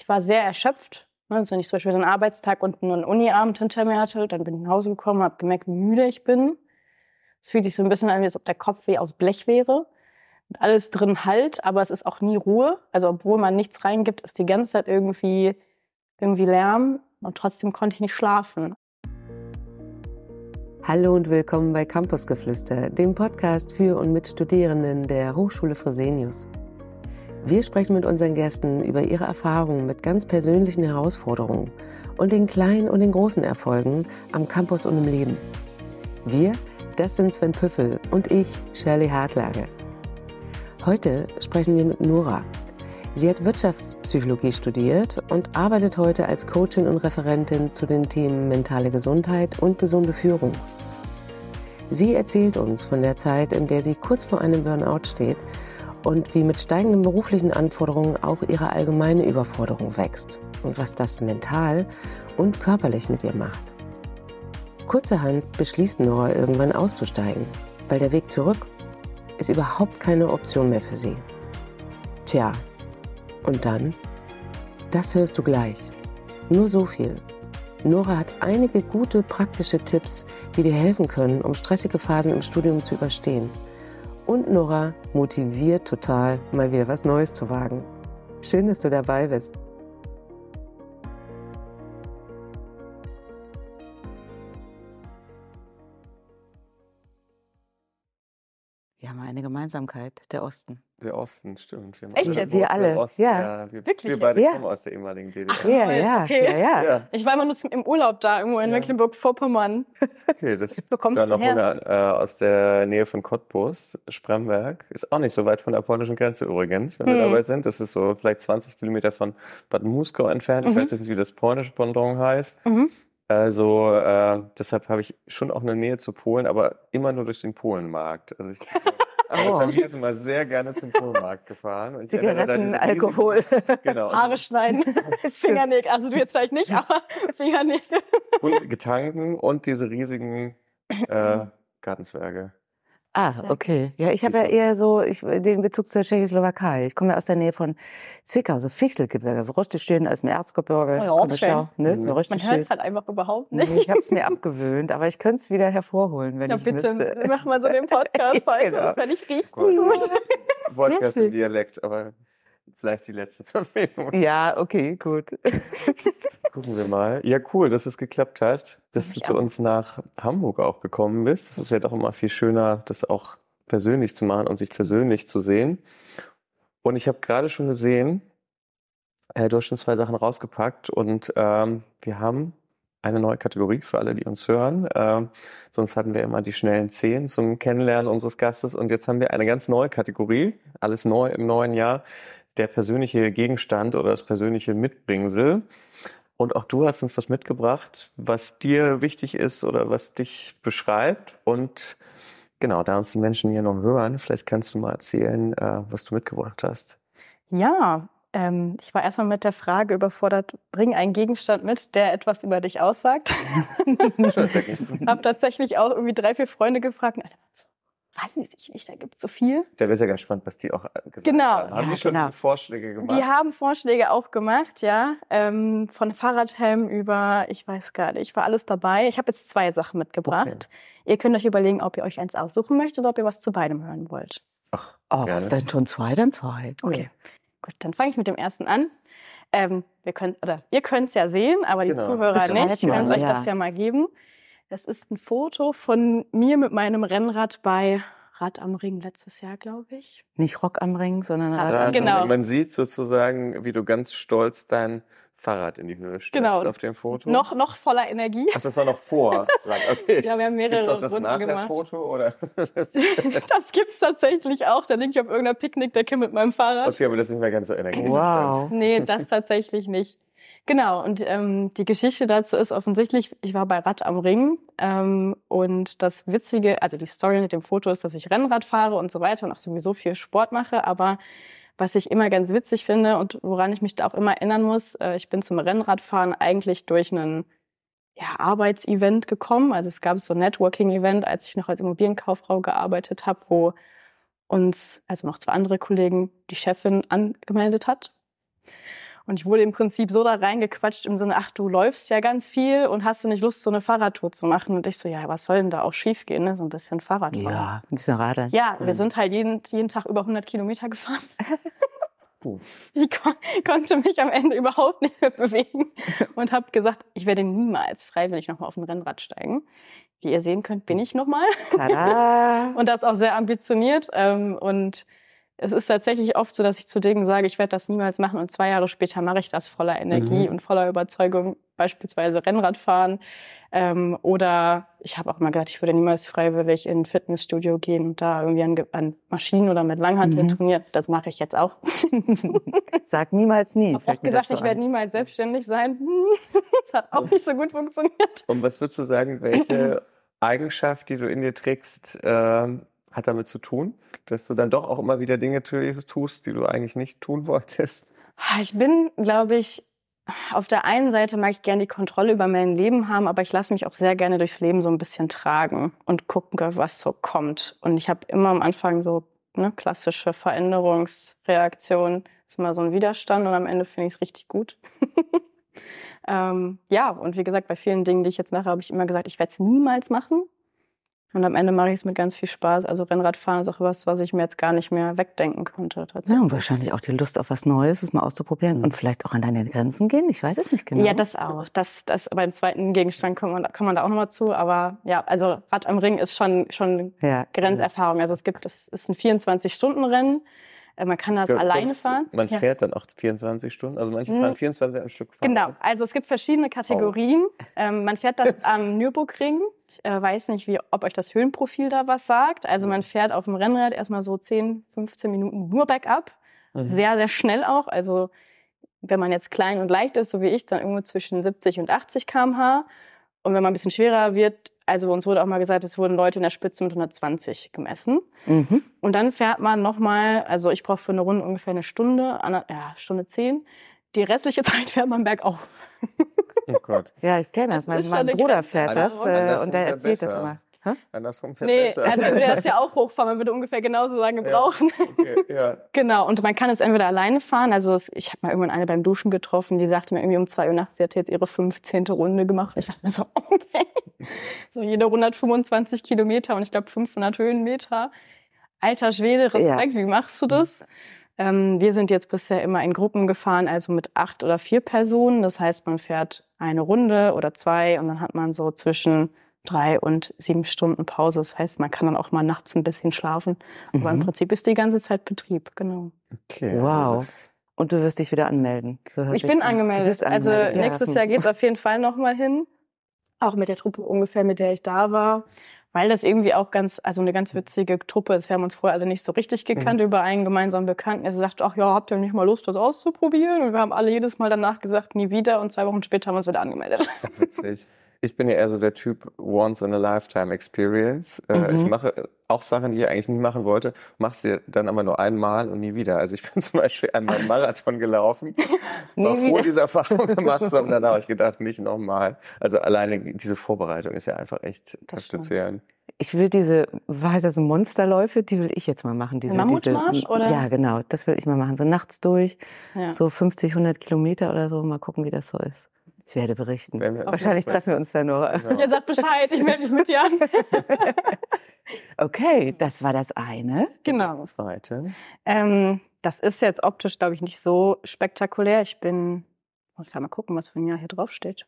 ich war sehr erschöpft. Ne? Also wenn ich zum Beispiel so einen Arbeitstag und einen Uniabend hinter mir hatte, dann bin ich nach Hause gekommen, habe gemerkt, wie müde ich bin. Es fühlt sich so ein bisschen an, als ob der Kopf wie aus Blech wäre. Und alles drin halt, aber es ist auch nie Ruhe. Also obwohl man nichts reingibt, ist die ganze Zeit irgendwie, irgendwie Lärm und trotzdem konnte ich nicht schlafen. Hallo und willkommen bei Campusgeflüster, dem Podcast für und mit Studierenden der Hochschule Fresenius. Wir sprechen mit unseren Gästen über ihre Erfahrungen mit ganz persönlichen Herausforderungen und den kleinen und den großen Erfolgen am Campus und im Leben. Wir, das sind Sven Püffel und ich, Shirley Hartlage. Heute sprechen wir mit Nora. Sie hat Wirtschaftspsychologie studiert und arbeitet heute als Coachin und Referentin zu den Themen mentale Gesundheit und gesunde Führung. Sie erzählt uns von der Zeit, in der sie kurz vor einem Burnout steht und wie mit steigenden beruflichen Anforderungen auch ihre allgemeine Überforderung wächst und was das mental und körperlich mit ihr macht. Kurzerhand beschließt Nora irgendwann auszusteigen, weil der Weg zurück ist überhaupt keine Option mehr für sie. Tja, und dann? Das hörst du gleich. Nur so viel. Nora hat einige gute praktische Tipps, die dir helfen können, um stressige Phasen im Studium zu überstehen und Nora motiviert total, mal wieder was Neues zu wagen. Schön, dass du dabei bist. Wir haben eine Gemeinsamkeit, der Osten. Der Osten, stimmt. Wir Echt jetzt? Wir alle, Osten, ja. ja. Wir, Wirklich wir beide Ja. kommen aus der ehemaligen DDR. Ach, Ja, ja, okay. ja, ja. ja. Ich war immer nur im Urlaub da, irgendwo in Ja. Mecklenburg-Vorpommern. Okay, das Wo kommst dann du noch her? eine, äh, aus der Nähe von Cottbus, Spremberg. Ist auch nicht so weit von der polnischen Grenze übrigens, wenn wir Hm. dabei sind. Das ist so vielleicht 20 Kilometer von Bad Muskau entfernt. Ich Mhm. weiß jetzt nicht, wie das polnische Pendant heißt. Mhm. Also äh, deshalb habe ich schon auch eine Nähe zu Polen, aber immer nur durch den Polenmarkt. Also ich Oh. Meine Familie ist immer sehr gerne zum Polenmarkt gefahren. Und Zigaretten, Alkohol. Genau. Haare schneiden, Fingernägel. Also du jetzt vielleicht nicht, aber Fingernägel. Und getanken und diese riesigen äh, Gartenzwerge. Ah, okay. Ja, ich habe ja eher so ich, den Bezug zur Tschechoslowakei. Ich komme ja aus der Nähe von Zwickau, so Fichtelgebirge, so richtig schön als im Erzgebirge. Oh ja, schön. ja, ne? Mhm. richtig Man hört es halt einfach überhaupt nicht. Nee, ich habe es mir abgewöhnt, aber ich könnte es wieder hervorholen, wenn Ja, ich bitte, müsste. mach mal so den Podcast Ja, genau. Das werde ich richtig Gott. gut. Podcast im Dialekt, aber vielleicht die letzten fünf Minuten. Ja, okay, gut. Gucken wir mal. Ja, cool, dass es geklappt hat, dass du zu uns nach Hamburg auch gekommen bist. Das ist ja doch immer viel schöner, das auch persönlich zu machen und sich persönlich zu sehen. Und ich habe gerade schon gesehen, äh, du hast schon zwei Sachen rausgepackt und ähm, wir haben eine neue Kategorie für alle, die uns hören. Ähm, sonst hatten wir immer die schnellen zehn zum Kennenlernen unseres Gastes und jetzt haben wir eine ganz neue Kategorie, alles neu im neuen Jahr, der persönliche Gegenstand oder das persönliche Mitbringsel. Und auch du hast uns was mitgebracht, was dir wichtig ist oder was dich beschreibt. Und genau, da uns die Menschen hier noch hören, vielleicht kannst du mal erzählen, äh, was du mitgebracht hast. Ja, ähm, ich war erstmal mit der Frage überfordert, bring einen Gegenstand mit, der etwas über dich aussagt. Ging's. Habe tatsächlich auch irgendwie drei, vier Freunde gefragt. Weiß ich nicht, da gibt es so viel. Da wäre ja ganz spannend, was die auch äh, gesagt Genau. haben. Haben Ja, die schon genau. Vorschläge gemacht? Die haben Vorschläge auch gemacht, ja. Ähm, von Fahrradhelm über, ich weiß gar nicht, war alles dabei. Ich habe jetzt zwei Sachen mitgebracht. Okay. Ihr könnt euch überlegen, ob ihr euch eins aussuchen möchtet oder ob ihr was zu beidem hören wollt. Ach, Oh, gerne. wenn schon zwei, dann zwei. Okay. Gut, dann fange ich mit dem ersten an. Ähm, wir können, oder ihr könnt es ja sehen, aber die Genau. Zuhörer nicht. Ich kann mal, euch ja. das ja mal geben. Das ist ein Foto von mir mit meinem Rennrad bei Rad am Ring letztes Jahr, glaube ich. Nicht Rock am Ring, sondern Rad Da, am genau. Ring. Man sieht sozusagen, wie du ganz stolz dein Fahrrad in die Höhe stellst Genau. auf dem Foto. Noch, noch voller Energie. Ach, das war noch vor. Okay. Ja, wir haben Gibt's mehrere auch das Runden gemacht. Nachher-Foto? Oder? Das- Das gibt's tatsächlich auch. Da liege ich auf irgendeiner Picknickdecke mit meinem Fahrrad. okay, aber das ist nicht mehr ganz so energetisch. Wow. Nee, das tatsächlich nicht. Genau, und ähm, die Geschichte dazu ist offensichtlich, ich war bei Rad am Ring ähm, und das Witzige, also die Story mit dem Foto ist, dass ich Rennrad fahre und so weiter und auch sowieso viel Sport mache, aber was ich immer ganz witzig finde und woran ich mich da auch immer erinnern muss, äh, ich bin zum Rennradfahren eigentlich durch einen ja, Arbeitsevent gekommen. Also es gab so ein Networking-Event, als ich noch als Immobilienkauffrau gearbeitet habe, wo uns, also noch zwei andere Kollegen, die Chefin angemeldet hat. Und ich wurde im Prinzip so da reingequatscht im Sinne, ach, du läufst ja ganz viel und hast du nicht Lust, so eine Fahrradtour zu machen? Und ich so, ja, was soll denn da auch schief gehen, ne? So ein bisschen Fahrradfahren. Ja, ein bisschen radeln. Ja, wir sind halt jeden, jeden Tag über 100 Kilometer gefahren. Ich kon konnte mich am Ende überhaupt nicht mehr bewegen und habe gesagt, ich werde niemals freiwillig nochmal auf ein Rennrad steigen. Wie ihr sehen könnt, bin ich nochmal. Tada! Und das auch sehr ambitioniert. Ähm, und es ist tatsächlich oft so, dass ich zu Dingen sage, ich werde das niemals machen und zwei Jahre später mache ich das voller Energie Mhm. und voller Überzeugung, beispielsweise Rennrad fahren. Ähm, oder ich habe auch mal gesagt, ich würde niemals freiwillig in ein Fitnessstudio gehen und da irgendwie an, an Maschinen oder mit Langhanteln Mhm. trainieren. Das mache ich jetzt auch. Sag niemals nie. Ich habe gesagt, ich werde niemals selbstständig sein. Das hat auch nicht so gut funktioniert. Und was würdest du sagen, welche Eigenschaft, die du in dir trägst, ähm, hat damit zu tun, dass du dann doch auch immer wieder Dinge tu- tust, die du eigentlich nicht tun wolltest? Ich bin, glaube ich, auf der einen Seite mag ich gerne die Kontrolle über mein Leben haben, aber ich lasse mich auch sehr gerne durchs Leben so ein bisschen tragen und gucke, was so kommt. Und ich habe immer am Anfang so ne, klassische Veränderungsreaktionen, ist immer so ein Widerstand und am Ende finde ich es richtig gut. ähm, ja, und wie gesagt, bei vielen Dingen, die ich jetzt mache, habe ich immer gesagt, ich werde es niemals machen. Und am Ende mache ich es mit ganz viel Spaß. Also Rennradfahren ist auch was, was ich mir jetzt gar nicht mehr wegdenken konnte. Ja, Tatsächlich. und wahrscheinlich auch die Lust auf was Neues, es mal auszuprobieren und vielleicht auch an deine Grenzen gehen. Ich weiß es nicht genau. Ja, das auch. Das, das beim zweiten Gegenstand kommt man, kommt man da auch nochmal zu. Aber ja, also Rad am Ring ist schon, schon ja. Grenzerfahrung. Also es gibt, das ist ein 24-Stunden-Rennen. Äh, Man kann das Ja, alleine das- fahren. Man Ja. fährt dann auch 24 Stunden. Also manche fahren 24 am Stück. fahren. Genau, also es gibt verschiedene Kategorien. Ähm, man fährt das am Nürburgring. Ich äh, weiß nicht, wie, ob euch das Höhenprofil da was sagt. Also man fährt auf dem Rennrad erstmal so 10, 15 Minuten nur bergab. Mhm. Sehr, sehr schnell auch. Also wenn man jetzt klein und leicht ist, so wie ich, dann irgendwo zwischen 70 und 80 km/h. Und wenn man ein bisschen schwerer wird, also uns wurde auch mal gesagt, es wurden Leute in der Spitze mit 120 gemessen. Mhm. Und dann fährt man nochmal, also ich brauche für eine Runde ungefähr eine Stunde, ander- ja, Stunde zehn. Die restliche Zeit fährt man bergauf. Oh Gott. Ja, ich kenne das. Das Mein, mein Bruder fährt das äh, und der erzählt das immer. Hä? Andersrum fährt Nee, besser. also der ist ja auch hochfahren, man würde ungefähr genauso lange Ja. brauchen. okay, ja. Genau, und man kann es entweder alleine fahren, also es, ich habe mal irgendwann eine beim Duschen getroffen, die sagte mir irgendwie um zwei Uhr nachts, sie hatte jetzt ihre 15. Runde gemacht. Ich dachte mir so, okay. So jede 125 Kilometer und ich glaube 500 Höhenmeter. Alter Schwede, Respekt, wie machst du das? Ähm, wir sind jetzt bisher immer in Gruppen gefahren, also mit acht oder vier Personen. Das heißt, man fährt eine Runde oder zwei und dann hat man so zwischen drei und sieben Stunden Pause. Das heißt, man kann dann auch mal nachts ein bisschen schlafen. Aber im Mhm. Prinzip ist die ganze Zeit Betrieb, genau. Okay, Wow. das- Und du wirst dich wieder anmelden. So Ich bin an. Angemeldet. Also angemeldet, ja. nächstes Jahr geht's auf jeden Fall nochmal hin. Auch mit der Truppe ungefähr, mit der ich da war. Weil das irgendwie auch ganz, also eine ganz witzige Truppe ist. Wir haben uns vorher alle nicht so richtig gekannt über einen gemeinsamen Bekannten. Er sagt, ach ja, habt ihr nicht mal Lust, das auszuprobieren? Und wir haben alle jedes Mal danach gesagt, nie wieder. Und zwei Wochen später haben wir uns wieder angemeldet. Witzig. Ich bin ja eher so der Typ Once in a Lifetime Experience. Äh, Mhm. Ich mache auch Sachen, die ich eigentlich nie machen wollte, mach's dir dann aber nur einmal und nie wieder. Also ich bin zum Beispiel einmal einen Marathon gelaufen, war froh, wieder. diese Erfahrung gemacht zu haben. Dann habe ich gedacht, nicht nochmal. Also alleine diese Vorbereitung ist ja einfach echt praktizierend. Ich will diese, war das Monsterläufe, die will ich jetzt mal machen. Diese, Mammutmarsch, diese, oder? Ja, genau. Das will ich mal machen. So nachts durch, Ja. so 50, 100 Kilometer oder so. Mal gucken, wie das so ist. Ich werde berichten. Wenn wir- Wahrscheinlich treffen wir uns da nur. Genau. Ihr sagt Bescheid, ich melde mich mit dir an. Okay, das war das eine. genau. Zweite. Ähm, das ist jetzt optisch, glaube ich, nicht so spektakulär. Ich bin, muss ich grad mal gucken, was für ein Jahr hier drauf steht.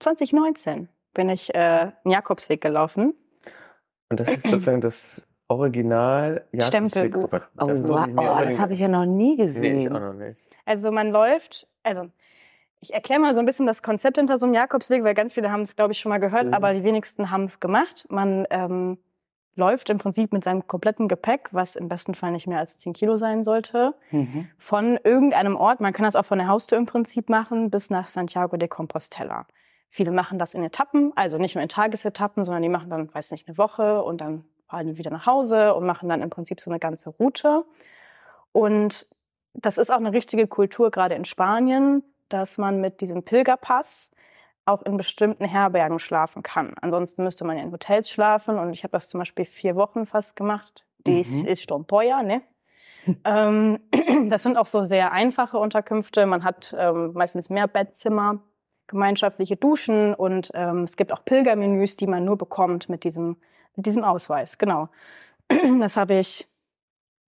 2019 bin ich äh, einen Jakobsweg gelaufen. Und das ist sozusagen das Original Stempelbuch. Oh Oh, das muss wow. oh, das habe ich ja noch nie Nee, ich gesehen. auch noch nicht. Also man läuft, also ich erkläre mal so ein bisschen das Konzept hinter so einem Jakobsweg, weil ganz viele haben es, glaube ich, schon mal gehört, Mhm. aber die wenigsten haben es gemacht. Man ähm, läuft im Prinzip mit seinem kompletten Gepäck, was im besten Fall nicht mehr als 10 Kilo sein sollte, Mhm. von irgendeinem Ort, man kann das auch von der Haustür im Prinzip machen, bis nach Santiago de Compostela. Viele machen das in Etappen, also nicht nur in Tagesetappen, sondern die machen dann, weiß nicht, eine Woche und dann fahren die wieder nach Hause und machen dann im Prinzip so eine ganze Route. Und das ist auch eine richtige Kultur, gerade in Spanien, dass man mit diesem Pilgerpass auch in bestimmten Herbergen schlafen kann. Ansonsten müsste man ja in Hotels schlafen und ich habe das zum Beispiel vier Wochen fast gemacht. Dies Mhm. ist schon teuer, ne? ähm, das sind auch so sehr einfache Unterkünfte. Man hat ähm, meistens mehr Bettzimmer, gemeinschaftliche Duschen und ähm, es gibt auch Pilgermenüs, die man nur bekommt mit diesem, mit diesem Ausweis. Genau. Das habe ich,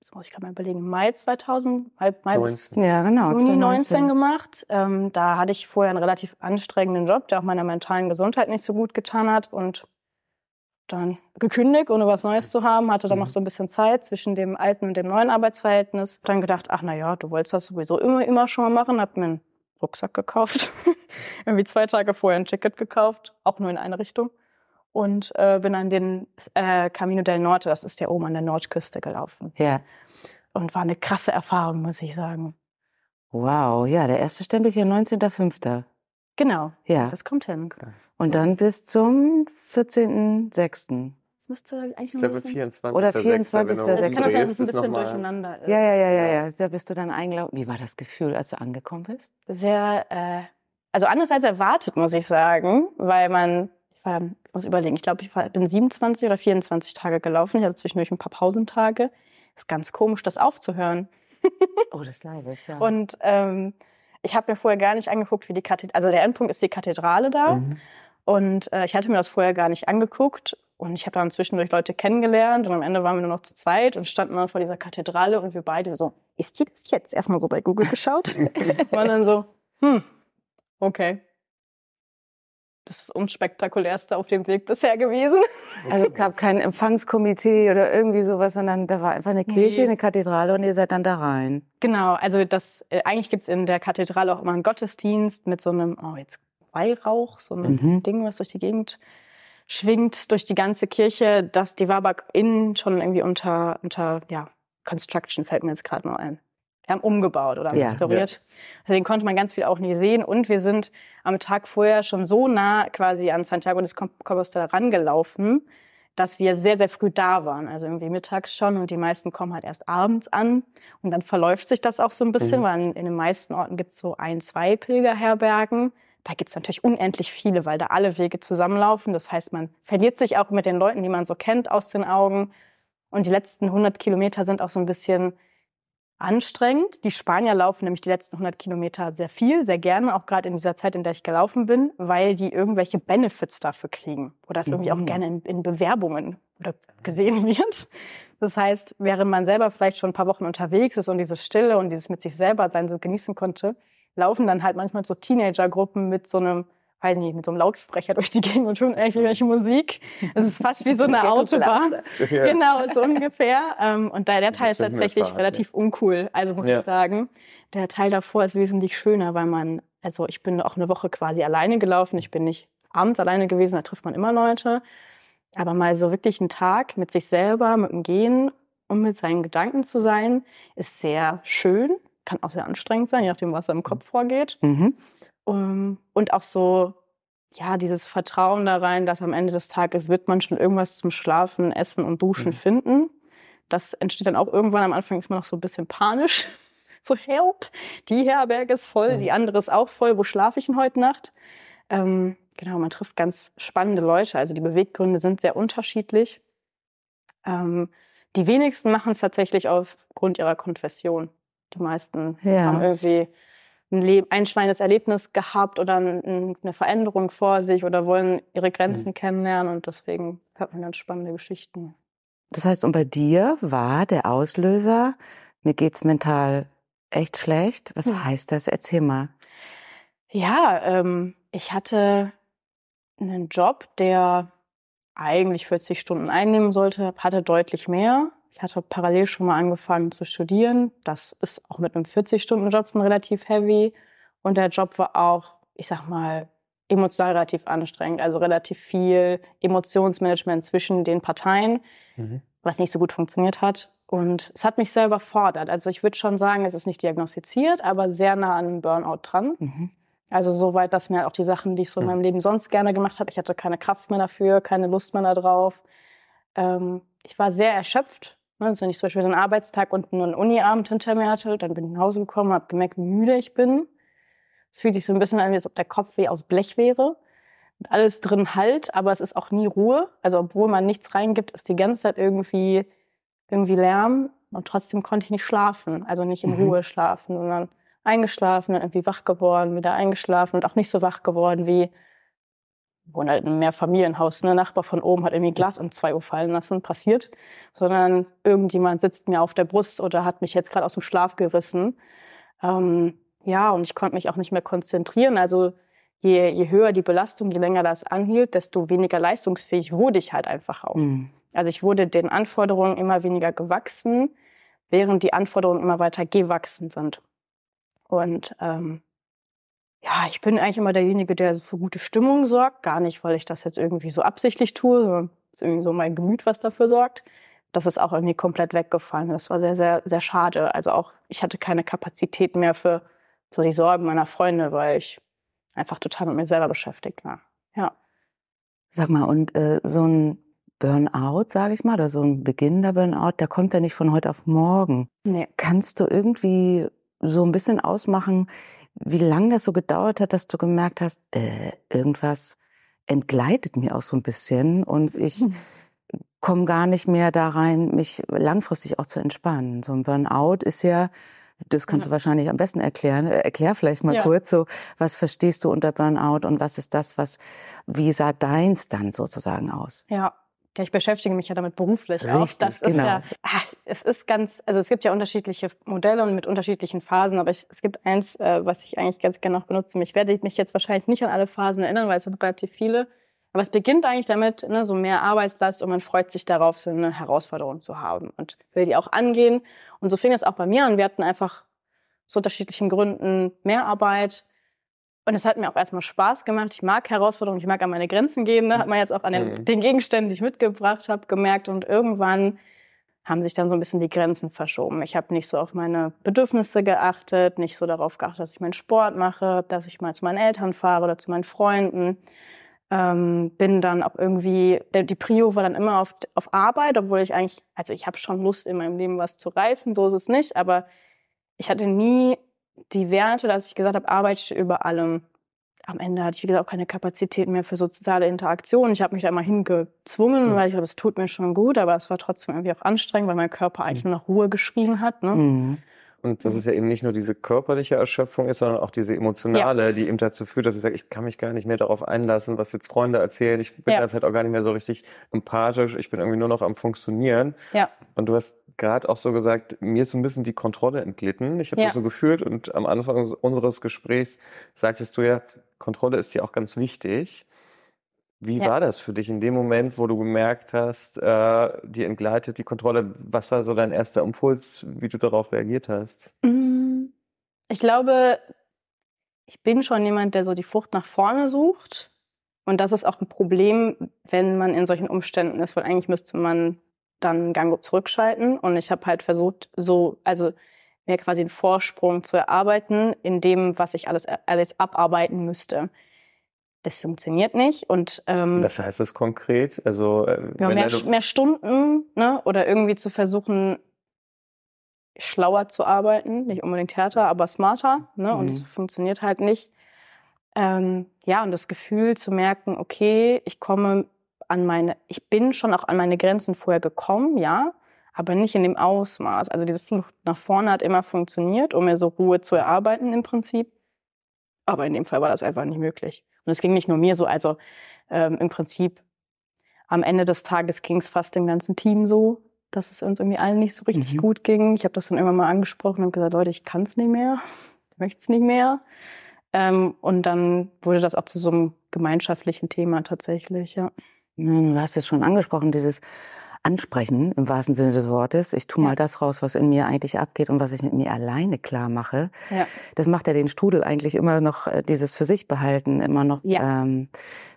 das muss ich gerade mal überlegen, Mai 2000, Mai, Mai bis 19. Ja, genau. Juni 19 2019. gemacht. Ähm, da hatte ich vorher einen relativ anstrengenden Job, der auch meiner mentalen Gesundheit nicht so gut getan hat und dann gekündigt, ohne was Neues zu haben, hatte dann Mhm. noch so ein bisschen Zeit zwischen dem alten und dem neuen Arbeitsverhältnis. Dann gedacht, ach na ja, du wolltest das sowieso immer, immer schon mal machen, hab mir einen Rucksack gekauft, irgendwie zwei Tage vorher ein Ticket gekauft, auch nur in eine Richtung und äh, bin an den äh, Camino del Norte, das ist ja oben an der Nordküste gelaufen Ja. und war eine krasse Erfahrung, muss ich sagen. Wow, ja, der erste Stempel hier 19.05. Genau, Ja. das kommt hin. Und dann bis zum 14.06. Das müsste eigentlich Ich noch glaube ein bisschen- 24. Oder 24. 24. Das Sechster. kann sein, dass es ein bisschen durcheinander ist. Ja, ja, ja, ja, ja. Da bist du dann eingelaufen. Wie war das Gefühl, als du angekommen bist? Sehr, äh, also anders als erwartet, muss ich sagen, weil man, ich, war, ich muss überlegen, ich glaube, ich war, bin 27 oder 24 Tage gelaufen. Ich hatte zwischendurch ein paar Pausentage. Ist ganz komisch, das aufzuhören. Oh, das glaube ich, ja. Und ähm, ich habe mir vorher gar nicht angeguckt, wie die Kathedrale, also der Endpunkt ist die Kathedrale da. Mhm. Und äh, ich hatte mir das vorher gar nicht angeguckt. Und ich habe dann zwischendurch Leute kennengelernt und am Ende waren wir nur noch zu zweit und standen dann vor dieser Kathedrale und wir beide so, ist die das jetzt? Erstmal so bei Google geschaut. waren dann so, hm, okay. Das ist das unspektakulärste auf dem Weg bisher gewesen. Also es gab kein Empfangskomitee oder irgendwie sowas, sondern da war einfach eine Kirche, Nee. eine Kathedrale und ihr seid dann da rein. Genau, also das, äh, eigentlich gibt's in der Kathedrale auch immer einen Gottesdienst mit so einem, oh jetzt Weihrauch, so einem Mhm. Ding, was durch die Gegend schwingt, durch die ganze Kirche. Das, die war aber innen schon irgendwie unter, unter, ja, Construction fällt mir jetzt gerade noch ein. Wir haben umgebaut oder Ja. restauriert. Deswegen konnte man ganz viel auch nie sehen. Und wir sind am Tag vorher schon so nah quasi an Santiago de Compostela rangelaufen, dass wir sehr, sehr früh da waren. Also irgendwie mittags schon und die meisten kommen halt erst abends an. Und dann verläuft sich das auch so ein bisschen, Mhm. weil in, in den meisten Orten gibt's so ein, zwei Pilgerherbergen. Da gibt's natürlich unendlich viele, weil da alle Wege zusammenlaufen. Das heißt, man verliert sich auch mit den Leuten, die man so kennt, aus den Augen. Und die letzten 100 Kilometer sind auch so ein bisschen anstrengend. Die Spanier laufen nämlich die letzten 100 Kilometer sehr viel, sehr gerne, auch gerade in dieser Zeit, in der ich gelaufen bin, weil die irgendwelche Benefits dafür kriegen oder es irgendwie auch Mhm. gerne in, in Bewerbungen oder gesehen wird. Das heißt, während man selber vielleicht schon ein paar Wochen unterwegs ist und diese Stille und dieses mit sich selber sein so genießen konnte, laufen dann halt manchmal so Teenagergruppen mit so einem weiß ich nicht, mit so einem Lautsprecher durch die Gegend und hören irgendwelche Musik. Es ist fast wie so eine Autobahn. Ja. Genau, so ungefähr. Ähm, und da, der Teil ist tatsächlich relativ uncool, also muss Ja. ich sagen. Der Teil davor ist wesentlich schöner, weil man, also ich bin auch eine Woche quasi alleine gelaufen. Ich bin nicht abends alleine gewesen, da trifft man immer Leute. Aber mal so wirklich einen Tag mit sich selber, mit dem Gehen und mit seinen Gedanken zu sein, ist sehr schön. Kann auch sehr anstrengend sein, je nachdem, was da im Kopf vorgeht. Mhm. Um, und auch so, ja, dieses Vertrauen da rein, dass am Ende des Tages wird man schon irgendwas zum Schlafen, Essen und Duschen Mhm. finden. Das entsteht dann auch irgendwann. Am Anfang ist man noch so ein bisschen panisch. So, help, die Herberge ist voll, Mhm. die andere ist auch voll. Wo schlafe ich denn heute Nacht? Ähm, genau, man trifft ganz spannende Leute. Also die Beweggründe sind sehr unterschiedlich. Ähm, die wenigsten machen es tatsächlich aufgrund ihrer Konfession. Die meisten Ja. haben irgendwie ein Leb einschneidendes Erlebnis gehabt oder ein, eine Veränderung vor sich oder wollen ihre Grenzen Mhm. kennenlernen und deswegen hört man dann spannende Geschichten. Das heißt, und bei dir war der Auslöser, mir geht's mental echt schlecht. Was Hm. heißt das? Erzähl mal. Ja, ähm, ich hatte einen Job, der eigentlich 40 Stunden einnehmen sollte, hatte deutlich mehr. Ich hatte parallel schon mal angefangen zu studieren. Das ist auch mit einem 40-Stunden-Job schon relativ heavy. Und der Job war auch, ich sag mal, emotional relativ anstrengend. Also relativ viel Emotionsmanagement zwischen den Parteien, Mhm. was nicht so gut funktioniert hat. Und es hat mich sehr überfordert. Also ich würde schon sagen, es ist nicht diagnostiziert, aber sehr nah an einem Burnout dran. Mhm. Also soweit, dass mir auch die Sachen, die ich so in Mhm. meinem Leben sonst gerne gemacht habe, ich hatte keine Kraft mehr dafür, keine Lust mehr darauf. Ähm, ich war sehr erschöpft. Ne? Also wenn ich zum Beispiel so einen Arbeitstag und nur einen Uni-Abend hinter mir hatte, dann bin ich nach Hause gekommen, habe gemerkt, wie müde ich bin. Es fühlt sich so ein bisschen an, als ob der Kopf wie aus Blech wäre. Und alles drin halt, aber es ist auch nie Ruhe. Also obwohl man nichts reingibt, ist die ganze Zeit irgendwie, irgendwie Lärm. Und trotzdem konnte ich nicht schlafen, also nicht in Mhm. Ruhe schlafen, sondern eingeschlafen, dann irgendwie wach geworden, wieder eingeschlafen und auch nicht so wach geworden wie wohne halt in einem Mehrfamilienhaus, ne, Nachbar von oben hat irgendwie ein Glas um zwei Uhr fallen lassen, passiert, sondern irgendjemand sitzt mir auf der Brust oder hat mich jetzt gerade aus dem Schlaf gerissen. Ähm, ja, und ich konnte mich auch nicht mehr konzentrieren. Also je, je höher die Belastung, je länger das anhielt, desto weniger leistungsfähig wurde ich halt einfach auch. Mhm. Also ich wurde den Anforderungen immer weniger gewachsen, während die Anforderungen immer weiter gewachsen sind. Und ähm, ja, ich bin eigentlich immer derjenige, der für gute Stimmung sorgt. Gar nicht, weil ich das jetzt irgendwie so absichtlich tue, sondern es ist irgendwie so mein Gemüt, was dafür sorgt. Das ist auch irgendwie komplett weggefallen. Das war sehr, sehr, sehr schade. Also auch, ich hatte keine Kapazität mehr für so die Sorgen meiner Freunde, weil ich einfach total mit mir selber beschäftigt war. Ja. Sag mal, und äh, so ein Burnout, sage ich mal, oder so ein beginnender Burnout, der kommt ja nicht von heute auf morgen. Nee. Kannst du irgendwie so ein bisschen ausmachen, wie lange das so gedauert hat, dass du gemerkt hast, äh, irgendwas entgleitet mir auch so ein bisschen und ich komme gar nicht mehr da rein, mich langfristig auch zu entspannen. So ein Burnout ist ja, das kannst Ja. du wahrscheinlich am besten erklären. Äh, Erklär vielleicht mal Ja. kurz so, was verstehst du unter Burnout und was ist das, was, wie sah deins dann sozusagen aus? Ja. Ja, ich beschäftige mich ja damit beruflich auch. Richtig, Das ist genau. ja, ach, es ist ganz, also es gibt ja unterschiedliche Modelle und mit unterschiedlichen Phasen, aber ich, es gibt eins, äh, was ich eigentlich ganz gerne noch benutze. Ich werde mich jetzt wahrscheinlich nicht an alle Phasen erinnern, weil es sind relativ viele. Aber es beginnt eigentlich damit, ne, so mehr Arbeitslast und man freut sich darauf, so eine Herausforderung zu haben und will die auch angehen. Und so fing es auch bei mir an. Wir hatten einfach aus unterschiedlichen Gründen mehr Arbeit. Und es hat mir auch erstmal Spaß gemacht. Ich mag Herausforderungen, ich mag an meine Grenzen gehen. Ne? Hat man jetzt auch an den, Mhm. den Gegenständen, die ich mitgebracht habe, gemerkt. Und irgendwann haben sich dann so ein bisschen die Grenzen verschoben. Ich habe nicht so auf meine Bedürfnisse geachtet, nicht so darauf geachtet, dass ich meinen Sport mache, dass ich mal zu meinen Eltern fahre oder zu meinen Freunden. Ähm, bin dann auch irgendwie, die Prio war dann immer auf, auf Arbeit, obwohl ich eigentlich, also ich habe schon Lust in meinem Leben was zu reißen, so ist es nicht, aber ich hatte nie die Werte, dass ich gesagt habe, Arbeit steht über allem. Am Ende hatte ich, wie gesagt, auch keine Kapazität mehr für soziale Interaktion. Ich habe mich da immer hingezwungen, Mhm. weil ich glaube, es tut mir schon gut, aber es war trotzdem irgendwie auch anstrengend, weil mein Körper eigentlich nur nach Ruhe geschrien hat. Ne? Mhm. Und dass es ja eben nicht nur diese körperliche Erschöpfung ist, sondern auch diese emotionale, die eben dazu führt, dass ich sage, ich kann mich gar nicht mehr darauf einlassen, was jetzt Freunde erzählen. Ich bin Ja. dann vielleicht auch gar nicht mehr so richtig empathisch. Ich bin irgendwie nur noch am Funktionieren. Ja. Und du hast gerade auch so gesagt, mir ist so ein bisschen die Kontrolle entglitten. Ich habe Ja. das so gefühlt und am Anfang unseres Gesprächs sagtest du ja, Kontrolle ist dir auch ganz wichtig. Wie Ja. war das für dich in dem Moment, wo du gemerkt hast, äh, dir entgleitet die Kontrolle? Was war so dein erster Impuls, wie du darauf reagiert hast? Mm, Ich glaube, ich bin schon jemand, der so die Flucht nach vorne sucht. Und das ist auch ein Problem, wenn man in solchen Umständen ist, weil eigentlich müsste man dann einen Gang zurückschalten. Und ich habe halt versucht, so, also mir quasi einen Vorsprung zu erarbeiten in dem, was ich alles, alles abarbeiten müsste. Das funktioniert nicht. Und ähm, Was heißt das konkret? Also äh, ja, mehr, du- mehr Stunden, ne? Oder irgendwie zu versuchen, schlauer zu arbeiten, nicht unbedingt härter, aber smarter, ne? Und Mhm. es funktioniert halt nicht. Ähm, ja, und das Gefühl zu merken, okay, ich komme an meine, ich bin schon auch an meine Grenzen vorher gekommen, ja, aber nicht in dem Ausmaß. Also diese Flucht nach vorne hat immer funktioniert, um mir so Ruhe zu erarbeiten im Prinzip. Aber in dem Fall war das einfach nicht möglich. Und es ging nicht nur mir so, also ähm, im Prinzip am Ende des Tages ging es fast dem ganzen Team so, dass es uns irgendwie allen nicht so richtig Mhm. gut ging. Ich habe das dann immer mal angesprochen und gesagt, Leute, ich kann es nicht mehr, ich möchte es nicht mehr. Ähm, und dann wurde das auch zu so einem gemeinschaftlichen Thema tatsächlich, ja. Du hast es schon angesprochen, dieses Ansprechen im wahrsten Sinne des Wortes. Ich tue Ja. mal das raus, was in mir eigentlich abgeht und was ich mit mir alleine klar mache. Ja. Das macht ja den Strudel eigentlich immer noch, äh, dieses für sich behalten, immer noch Ja. ähm,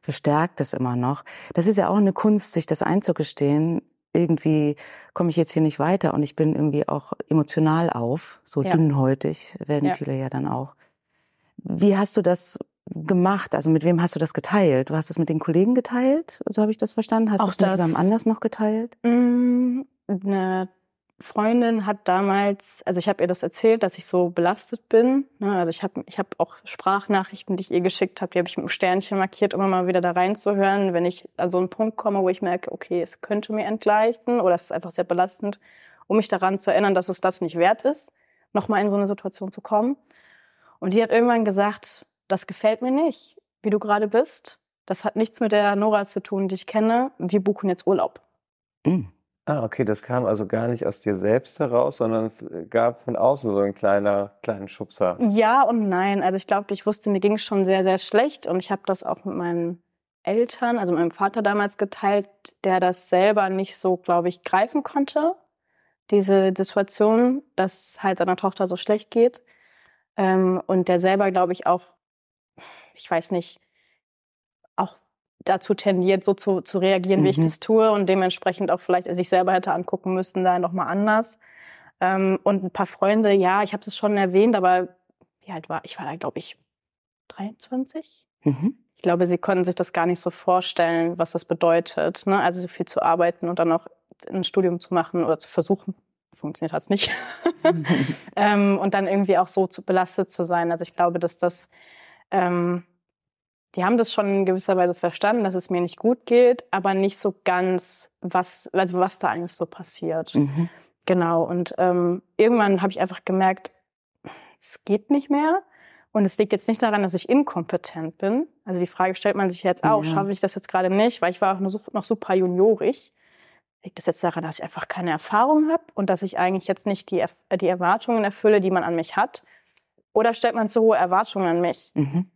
verstärkt es immer noch. Das ist ja auch eine Kunst, sich das einzugestehen. Irgendwie komme ich jetzt hier nicht weiter und ich bin irgendwie auch emotional auf, so Ja. dünnhäutig werden viele ja dann auch. Wie hast du das gemacht? Also mit wem hast du das geteilt? Du hast es mit den Kollegen geteilt, so habe ich das verstanden. Hast du es mit das. jemandem anders noch geteilt? Mm, Eine Freundin hat damals, also ich habe ihr das erzählt, dass ich so belastet bin. ne, Also ich habe ich hab auch Sprachnachrichten, die ich ihr geschickt habe, die habe ich mit einem Sternchen markiert, um immer mal wieder da reinzuhören, wenn ich an so einen Punkt komme, wo ich merke, okay, es könnte mir entgleichen oder es ist einfach sehr belastend. um mich daran zu erinnern, dass es das nicht wert ist, nochmal in so eine Situation zu kommen. Und die hat irgendwann gesagt, das gefällt mir nicht, wie du gerade bist. Das hat nichts mit der Nora zu tun, die ich kenne. Wir buchen jetzt Urlaub. Mhm. Ah, okay, das kam also gar nicht aus dir selbst heraus, sondern es gab von außen so einen kleiner, kleinen Schubser. Ja und nein. Also ich glaube, ich wusste, mir ging es schon sehr, sehr schlecht und ich habe das auch mit meinen Eltern, also meinem Vater damals geteilt, der das selber nicht so, glaube ich, greifen konnte. Diese Situation, dass halt seiner Tochter so schlecht geht. Ähm, und der selber, glaube ich, auch, ich weiß nicht, auch dazu tendiert, so zu, zu reagieren, mhm. wie ich mhm. das tue und dementsprechend auch vielleicht sich selber hätte angucken müssen, da nochmal anders. Ähm, und ein paar Freunde, ja, ich habe es schon erwähnt, aber wie alt war ich? war da, glaube ich, 23. Mhm. Ich glaube, sie konnten sich das gar nicht so vorstellen, was das bedeutet. Ne? Also so viel zu arbeiten und dann auch ein Studium zu machen oder zu versuchen. Funktioniert hat's nicht. ähm, und dann irgendwie auch so zu belastet zu sein. Also ich glaube, dass das ähm, die haben das schon in gewisser Weise verstanden, dass es mir nicht gut geht, aber nicht so ganz, was, also was da eigentlich so passiert. Mhm. Genau. Und ähm, irgendwann habe ich einfach gemerkt, es geht nicht mehr. Und es liegt jetzt nicht daran, dass ich inkompetent bin. Also die Frage stellt man sich jetzt auch, ja. schaffe ich das jetzt gerade nicht, weil ich war auch noch, noch super juniorig. Liegt das jetzt daran, dass ich einfach keine Erfahrung habe und dass ich eigentlich jetzt nicht die, die Erwartungen erfülle, die man an mich hat? Oder stellt man zu hohe Erwartungen an mich? Mhm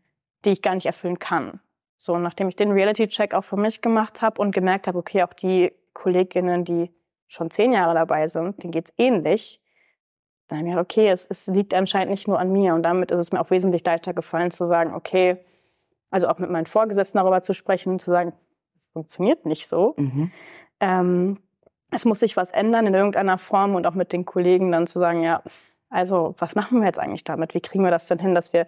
die ich gar nicht erfüllen kann. So, nachdem ich den Reality-Check auch für mich gemacht habe und gemerkt habe, okay, auch die Kolleginnen, die schon zehn Jahre dabei sind, denen geht's ähnlich, dann habe ich gedacht, okay, es, es liegt anscheinend nicht nur an mir. Und damit ist es mir auch wesentlich leichter gefallen zu sagen, okay, also auch mit meinen Vorgesetzten darüber zu sprechen, zu sagen, es funktioniert nicht so. Mhm. Ähm, es muss sich was ändern in irgendeiner Form und auch mit den Kollegen dann zu sagen, ja, also was machen wir jetzt eigentlich damit? Wie kriegen wir das denn hin, dass wir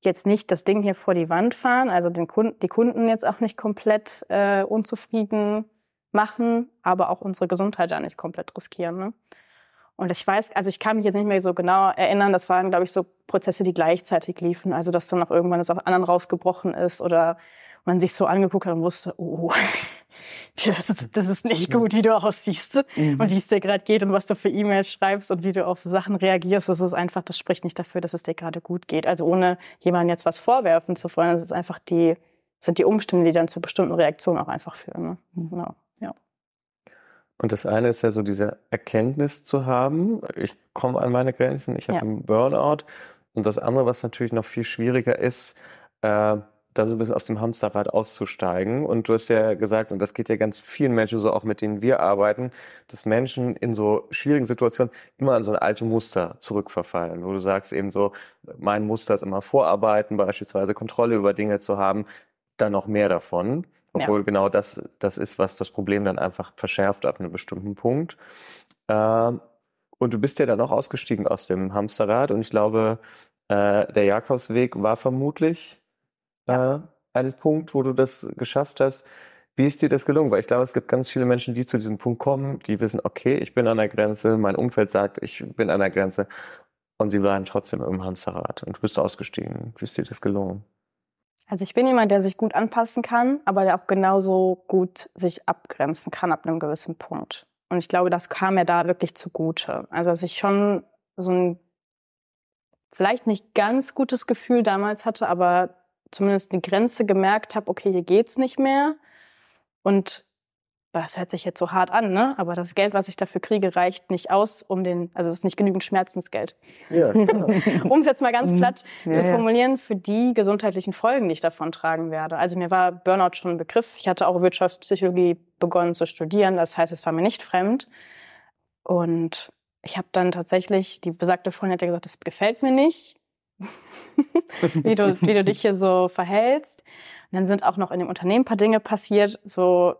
jetzt nicht das Ding hier vor die Wand fahren, also den Kunden, die Kunden jetzt auch nicht komplett äh, unzufrieden machen, aber auch unsere Gesundheit da nicht komplett riskieren. Ne? Und ich weiß, also ich kann mich jetzt nicht mehr so genau erinnern, das waren, glaube ich, so Prozesse, die gleichzeitig liefen. Also dass dann auch irgendwann das auf anderen rausgebrochen ist oder man sich so angeguckt hat und wusste, oh, das ist, das ist nicht gut, wie du aussiehst mhm. und wie es dir gerade geht und was du für E-Mails schreibst und wie du auf so Sachen reagierst. Das ist einfach, das spricht nicht dafür, dass es dir gerade gut geht. Also ohne jemandem jetzt was vorwerfen zu wollen, das ist einfach die, sind die Umstände, die dann zu bestimmten Reaktionen auch einfach führen. Ne? Mhm. Genau. Ja. Und das eine ist ja so diese Erkenntnis zu haben, ich komme an meine Grenzen, ich habe ja. einen Burnout. Und das andere, was natürlich noch viel schwieriger ist, äh, dann so ein bisschen aus dem Hamsterrad auszusteigen. Und du hast ja gesagt, und das geht ja ganz vielen Menschen so, auch mit denen wir arbeiten, dass Menschen in so schwierigen Situationen immer an so ein alte Muster zurückverfallen, wo du sagst eben so, mein Muster ist immer Vorarbeiten, beispielsweise Kontrolle über Dinge zu haben, dann noch mehr davon. Obwohl ja. genau das, das ist, was das Problem dann einfach verschärft ab einem bestimmten Punkt. Ähm, und du bist ja dann auch ausgestiegen aus dem Hamsterrad und ich glaube, äh, der Jakobsweg war vermutlich ja. äh, ein Punkt, wo du das geschafft hast. Wie ist dir das gelungen? Weil ich glaube, es gibt ganz viele Menschen, die zu diesem Punkt kommen, die wissen, okay, ich bin an der Grenze, mein Umfeld sagt, ich bin an der Grenze und sie bleiben trotzdem im Hamsterrad und du bist ausgestiegen. Wie ist dir das gelungen? Also ich bin jemand, der sich gut anpassen kann, aber der auch genauso gut sich abgrenzen kann ab einem gewissen Punkt. Und ich glaube, das kam mir da wirklich zugute. Also dass ich schon so ein vielleicht nicht ganz gutes Gefühl damals hatte, aber zumindest eine Grenze gemerkt habe, okay, hier geht's nicht mehr. Und das hört sich jetzt so hart an, ne? Aber das Geld, was ich dafür kriege, reicht nicht aus, um den, also es ist nicht genügend Schmerzensgeld. Ja, um es jetzt mal ganz mhm. platt ja, zu formulieren, für die gesundheitlichen Folgen, die ich davon tragen werde. Also mir war Burnout schon ein Begriff. Ich hatte auch Wirtschaftspsychologie begonnen zu studieren. Das heißt, es war mir nicht fremd. Und ich habe dann tatsächlich, die besagte Freundin hat ja gesagt, das gefällt mir nicht. wie, du, wie du dich hier so verhältst. Und dann sind auch noch in dem Unternehmen ein paar Dinge passiert, so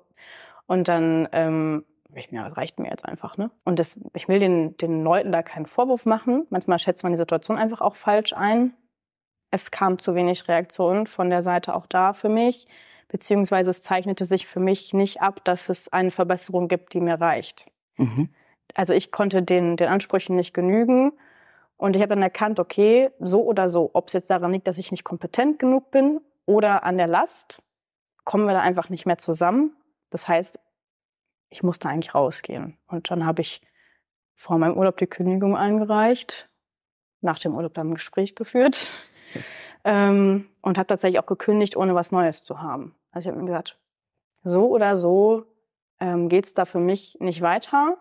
und dann ähm, ich, reicht mir jetzt einfach, ne? Und das, ich will den, den Leuten da keinen Vorwurf machen. Manchmal schätzt man die Situation einfach auch falsch ein. Es kam zu wenig Reaktion von der Seite auch da für mich, beziehungsweise es zeichnete sich für mich nicht ab, dass es eine Verbesserung gibt, die mir reicht. Mhm. Also ich konnte den, den Ansprüchen nicht genügen und ich habe dann erkannt, okay, so oder so, ob es jetzt daran liegt, dass ich nicht kompetent genug bin oder an der Last, kommen wir da einfach nicht mehr zusammen. Das heißt, ich musste eigentlich rausgehen. Und dann habe ich vor meinem Urlaub die Kündigung eingereicht, nach dem Urlaub dann ein Gespräch geführt ähm, und habe tatsächlich auch gekündigt, ohne was Neues zu haben. Also ich habe mir gesagt, so oder so ähm, geht es da für mich nicht weiter.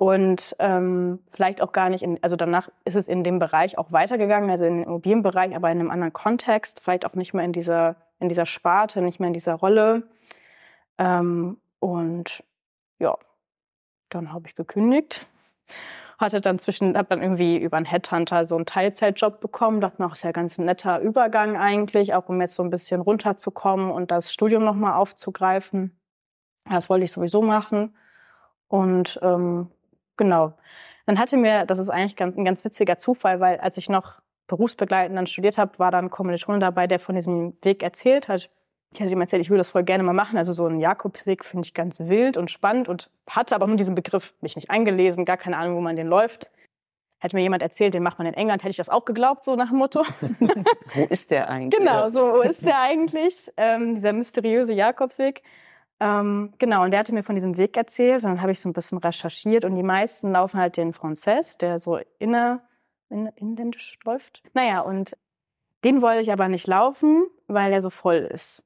Und ähm, vielleicht auch gar nicht, in, also danach ist es in dem Bereich auch weitergegangen, also in den Immobilienbereich, aber in einem anderen Kontext, vielleicht auch nicht mehr in dieser, in dieser Sparte, nicht mehr in dieser Rolle. Ähm, und ja, dann habe ich gekündigt. Hatte dann zwischen, habe dann irgendwie über einen Headhunter so einen Teilzeitjob bekommen. Dachte mir, auch, ist ja ganz ein netter Übergang eigentlich, auch um jetzt so ein bisschen runterzukommen und das Studium nochmal aufzugreifen. Das wollte ich sowieso machen. Und ähm, genau. Dann hatte mir, das ist eigentlich ganz, ein ganz witziger Zufall, weil als ich noch berufsbegleitend dann studiert habe, war dann ein Kommilitone dabei, der von diesem Weg erzählt hat ich hatte ihm erzählt, ich würde das voll gerne mal machen. Also so ein Jakobsweg finde ich ganz wild und spannend und hatte aber nur diesen Begriff mich nicht eingelesen, gar keine Ahnung, wo man den läuft. Hätte mir jemand erzählt, den macht man in England, hätte ich das auch geglaubt, so nach dem Motto. wo ist der eigentlich? Genau, so wo ist der eigentlich? Ähm, dieser mysteriöse Jakobsweg. Ähm, genau, und der hatte mir von diesem Weg erzählt und dann habe ich so ein bisschen recherchiert und die meisten laufen halt den Frances, der so inner, in, inländisch läuft. Naja, und den wollte ich aber nicht laufen, weil er so voll ist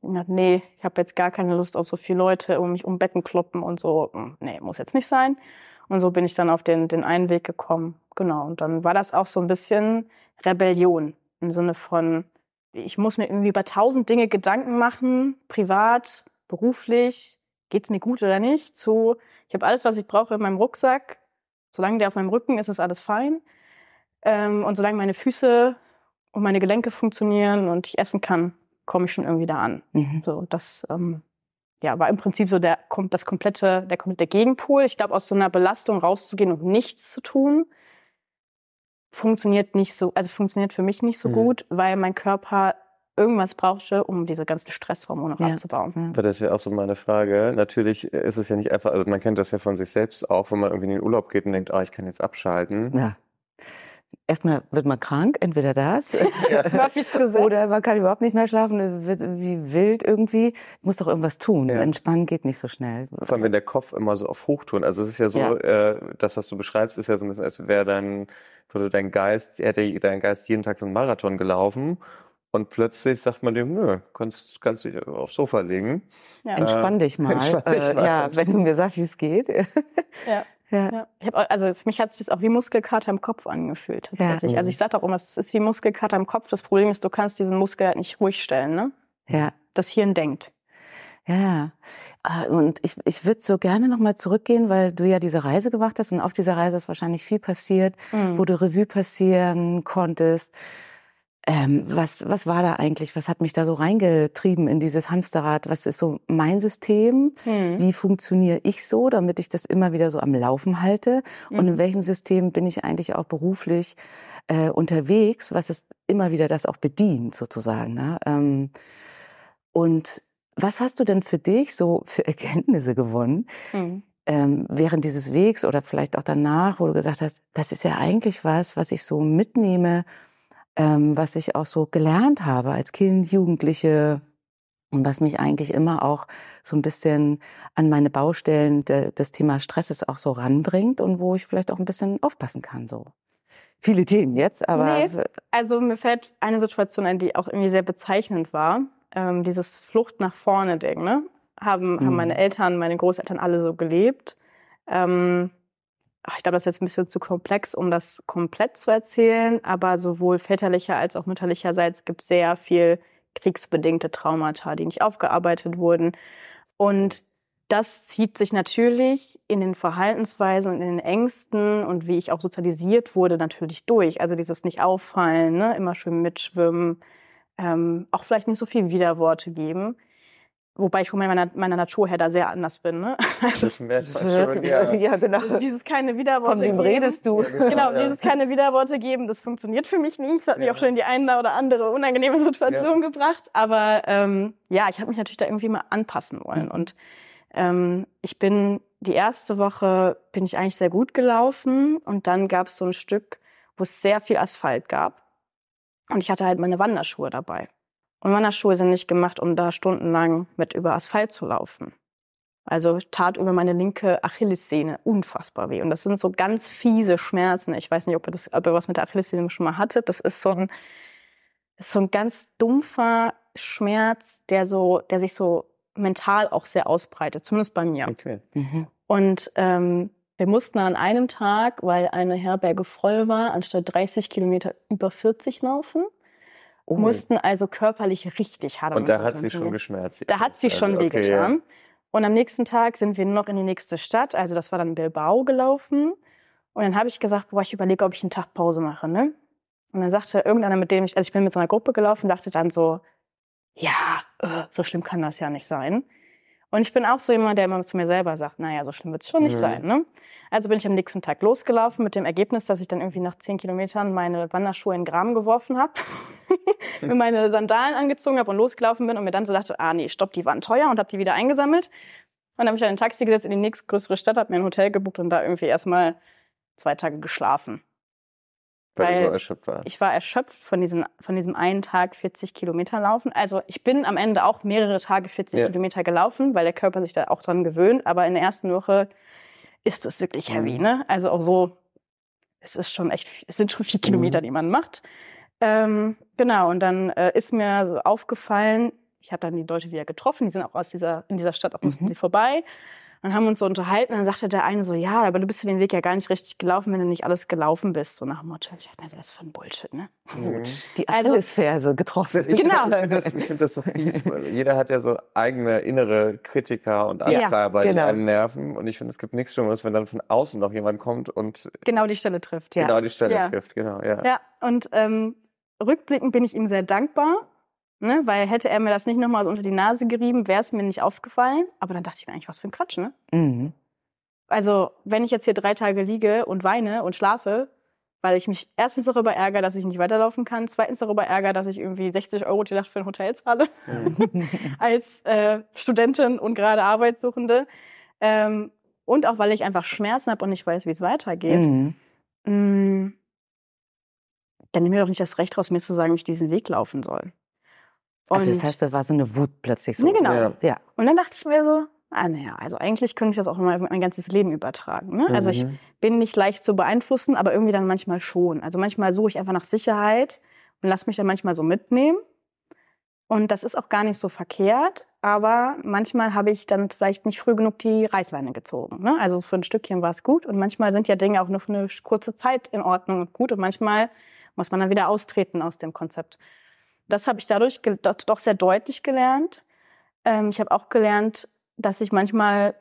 nee, ich habe jetzt gar keine Lust auf so viele Leute, um mich um Betten kloppen und so. Hm, nee, muss jetzt nicht sein. Und so bin ich dann auf den, den einen Weg gekommen. Genau. Und dann war das auch so ein bisschen Rebellion im Sinne von, ich muss mir irgendwie über tausend Dinge Gedanken machen, privat, beruflich, geht's mir gut oder nicht, zu, ich habe alles, was ich brauche in meinem Rucksack. Solange der auf meinem Rücken ist, ist alles fein. Ähm, und solange meine Füße und meine Gelenke funktionieren und ich essen kann, komme ich schon irgendwie da an. Mhm. So, das ähm, ja, war im Prinzip so der, das komplette, der komplette Gegenpol. Ich glaube, aus so einer Belastung rauszugehen und nichts zu tun, funktioniert nicht so, also funktioniert für mich nicht so mhm. gut, weil mein Körper irgendwas brauchte, um diese ganzen Stresshormone ja. abzubauen. Ja. Das wäre auch so meine Frage. Natürlich ist es ja nicht einfach, also man kennt das ja von sich selbst auch, wenn man irgendwie in den Urlaub geht und denkt, oh, ich kann jetzt abschalten. Ja erstmal wird man krank, entweder das ja. oder man kann überhaupt nicht mehr schlafen, wird wie wild irgendwie. Muss doch irgendwas tun. Ja. Entspannen geht nicht so schnell. Vor allem, wenn der Kopf immer so auf Hochtouren. Also es ist ja so, ja. Äh, das, was du beschreibst, ist ja so ein bisschen, als wäre dein, würde dein Geist, hätte dein Geist jeden Tag so einen Marathon gelaufen und plötzlich sagt man dem, nö, kannst, kannst dich aufs Sofa legen. Ja. Entspann äh, dich mal. Entspann dich mal. Äh, ja, wenn du mir sagst, wie es geht. Ja. Ja. ja. Ich hab, also für mich hat sich das auch wie Muskelkater im Kopf angefühlt tatsächlich. Ja. Also ich sage auch immer, es ist wie Muskelkater im Kopf. Das Problem ist, du kannst diesen Muskel halt nicht ruhig stellen, ne? Ja. Das Hirn denkt. Ja, ah, und ich, ich würde so gerne nochmal zurückgehen, weil du ja diese Reise gemacht hast und auf dieser Reise ist wahrscheinlich viel passiert, mhm. wo du Revue passieren konntest. Ähm, was, was war da eigentlich? Was hat mich da so reingetrieben in dieses Hamsterrad? Was ist so mein System? Mhm. Wie funktioniere ich so, damit ich das immer wieder so am Laufen halte? Mhm. Und in welchem System bin ich eigentlich auch beruflich äh, unterwegs, was es immer wieder das auch bedient, sozusagen? Ne? Ähm, und was hast du denn für dich so für Erkenntnisse gewonnen? Mhm. Ähm, während dieses Wegs oder vielleicht auch danach, wo du gesagt hast, das ist ja eigentlich was, was ich so mitnehme ähm, was ich auch so gelernt habe als Kind, Jugendliche und was mich eigentlich immer auch so ein bisschen an meine Baustellen de, des Thema Stresses auch so ranbringt und wo ich vielleicht auch ein bisschen aufpassen kann. So viele Themen jetzt, aber nee, also mir fällt eine Situation ein, die auch irgendwie sehr bezeichnend war. Ähm, dieses Flucht nach vorne Ding, ne? Haben, mhm. haben meine Eltern, meine Großeltern alle so gelebt. Ähm, ich glaube, das ist jetzt ein bisschen zu komplex, um das komplett zu erzählen, aber sowohl väterlicher als auch mütterlicherseits gibt es sehr viel kriegsbedingte Traumata, die nicht aufgearbeitet wurden. Und das zieht sich natürlich in den Verhaltensweisen und in den Ängsten und wie ich auch sozialisiert wurde natürlich durch. Also dieses nicht auffallen, ne? immer schön mitschwimmen, ähm, auch vielleicht nicht so viel Widerworte geben. Wobei ich von meiner, meiner Natur her da sehr anders bin. Ne? Also, das man schon, ja. ja, genau. Dieses keine Widerworte Von wem geben. redest du? Genau, dieses keine Widerworte geben, das funktioniert für mich nicht. Das hat mich auch schon in die eine oder andere unangenehme Situation ja. gebracht. Aber ähm, ja, ich habe mich natürlich da irgendwie mal anpassen wollen. Mhm. Und ähm, ich bin die erste Woche bin ich eigentlich sehr gut gelaufen und dann gab es so ein Stück, wo es sehr viel Asphalt gab. Und ich hatte halt meine Wanderschuhe dabei. Und Wanderschuhe sind nicht gemacht, um da stundenlang mit über Asphalt zu laufen. Also tat über meine linke Achillessehne unfassbar weh. Und das sind so ganz fiese Schmerzen. Ich weiß nicht, ob ihr, das, ob ihr was mit der Achillessehne schon mal hattet. Das ist so ein, ist so ein ganz dumpfer Schmerz, der so, der sich so mental auch sehr ausbreitet, zumindest bei mir. Okay. Mhm. Und ähm, wir mussten an einem Tag, weil eine Herberge voll war, anstatt 30 Kilometer über 40 laufen. Oh. Mussten also körperlich richtig hart Und da hat sie schon geschmerzt. Da hat sie schon Also, okay, wehgetan. Und am nächsten Tag sind wir noch in die nächste Stadt, also das war dann Bilbao gelaufen. Und dann habe ich gesagt, boah, ich überlege, ob ich einen Tag Pause mache, ne? Und dann sagte irgendeiner, mit dem ich, also ich bin mit so einer Gruppe gelaufen, dachte dann so, ja, äh, so schlimm kann das ja nicht sein. Und ich bin auch so jemand, der immer zu mir selber sagt, naja, so schlimm wird es schon nicht Mhm. sein, ne? Also bin ich am nächsten Tag losgelaufen mit dem Ergebnis, dass ich dann irgendwie nach zehn Kilometern meine Wanderschuhe in den Graben geworfen habe, mir meine Sandalen angezogen habe und losgelaufen bin und mir dann so dachte, ah nee, stopp, die waren teuer und habe die wieder eingesammelt. Und dann habe ich dann ein Taxi gesetzt in die nächstgrößere Stadt, habe mir ein Hotel gebucht und da irgendwie erstmal zwei Tage geschlafen. Weil, Weil so erschöpft warst. Ich war erschöpft von, diesen, von diesem einen Tag 40 Kilometer laufen. Also ich bin am Ende auch mehrere Tage 40 Ja. Kilometer gelaufen, weil der Körper sich da auch dran gewöhnt. Aber in der ersten Woche ist es wirklich heavy, Mhm. ne? Also auch so, es ist schon echt, es sind schon vier Kilometer, Mhm. die man macht. Ähm, genau, und dann äh, ist mir so aufgefallen, ich habe dann die Leute wieder getroffen, die sind auch aus dieser, in dieser Stadt, auch mussten Mhm. sie vorbei. Dann haben wir uns so unterhalten, dann sagte der eine so, ja, aber du bist ja den Weg ja gar nicht richtig gelaufen, wenn du nicht alles gelaufen bist. So nach dem Motto, ich dachte, also was für ein Bullshit, ne? Mhm. Die Also- Achillesferse getroffen. Ich Genau. finde das, ich find das so fies, weil jeder hat ja so eigene innere Kritiker und Ja, Antreiber, die genau. einen nerven. Und ich finde, es gibt nichts Schlimmeres, wenn dann von außen noch jemand kommt und Genau die Stelle trifft. Ja. genau die Stelle Ja. trifft. Genau, ja. Ja, und ähm, rückblickend bin ich ihm sehr dankbar, ne? weil hätte er mir das nicht nochmal so unter die Nase gerieben, wäre es mir nicht aufgefallen. Aber dann dachte ich mir eigentlich, was für ein Quatsch, ne? Mhm. Also, wenn ich jetzt hier drei Tage liege und weine und schlafe, weil ich mich erstens darüber ärgere, dass ich nicht weiterlaufen kann, zweitens darüber ärgere, dass ich irgendwie 60 Euro die Nacht für ein Hotel zahle Mhm. als äh, Studentin und gerade Arbeitssuchende. Ähm, und auch, weil ich einfach Schmerzen habe und nicht weiß, wie es weitergeht. Mhm. Mm, dann nimm mir doch nicht das Recht raus, mir zu sagen, wie ich diesen Weg laufen soll. Und, Also das heißt, da war so eine Wut plötzlich so. Nee, genau. Ja. Ja. und dann dachte ich mir so, ah naja, also eigentlich könnte ich das auch mal mein ganzes Leben übertragen. Ne? Also ich Mhm. bin nicht leicht zu beeinflussen, aber irgendwie dann manchmal schon. Also manchmal suche ich einfach nach Sicherheit und lass mich dann manchmal so mitnehmen. Und das ist auch gar nicht so verkehrt, aber manchmal habe ich dann vielleicht nicht früh genug die Reißleine gezogen. Ne? Also für ein Stückchen war es gut und manchmal sind ja Dinge auch nur für eine kurze Zeit in Ordnung und gut und manchmal muss man dann wieder austreten aus dem Konzept. Das habe ich dadurch doch sehr deutlich gelernt. Ähm, ich habe auch gelernt, dass ich manchmal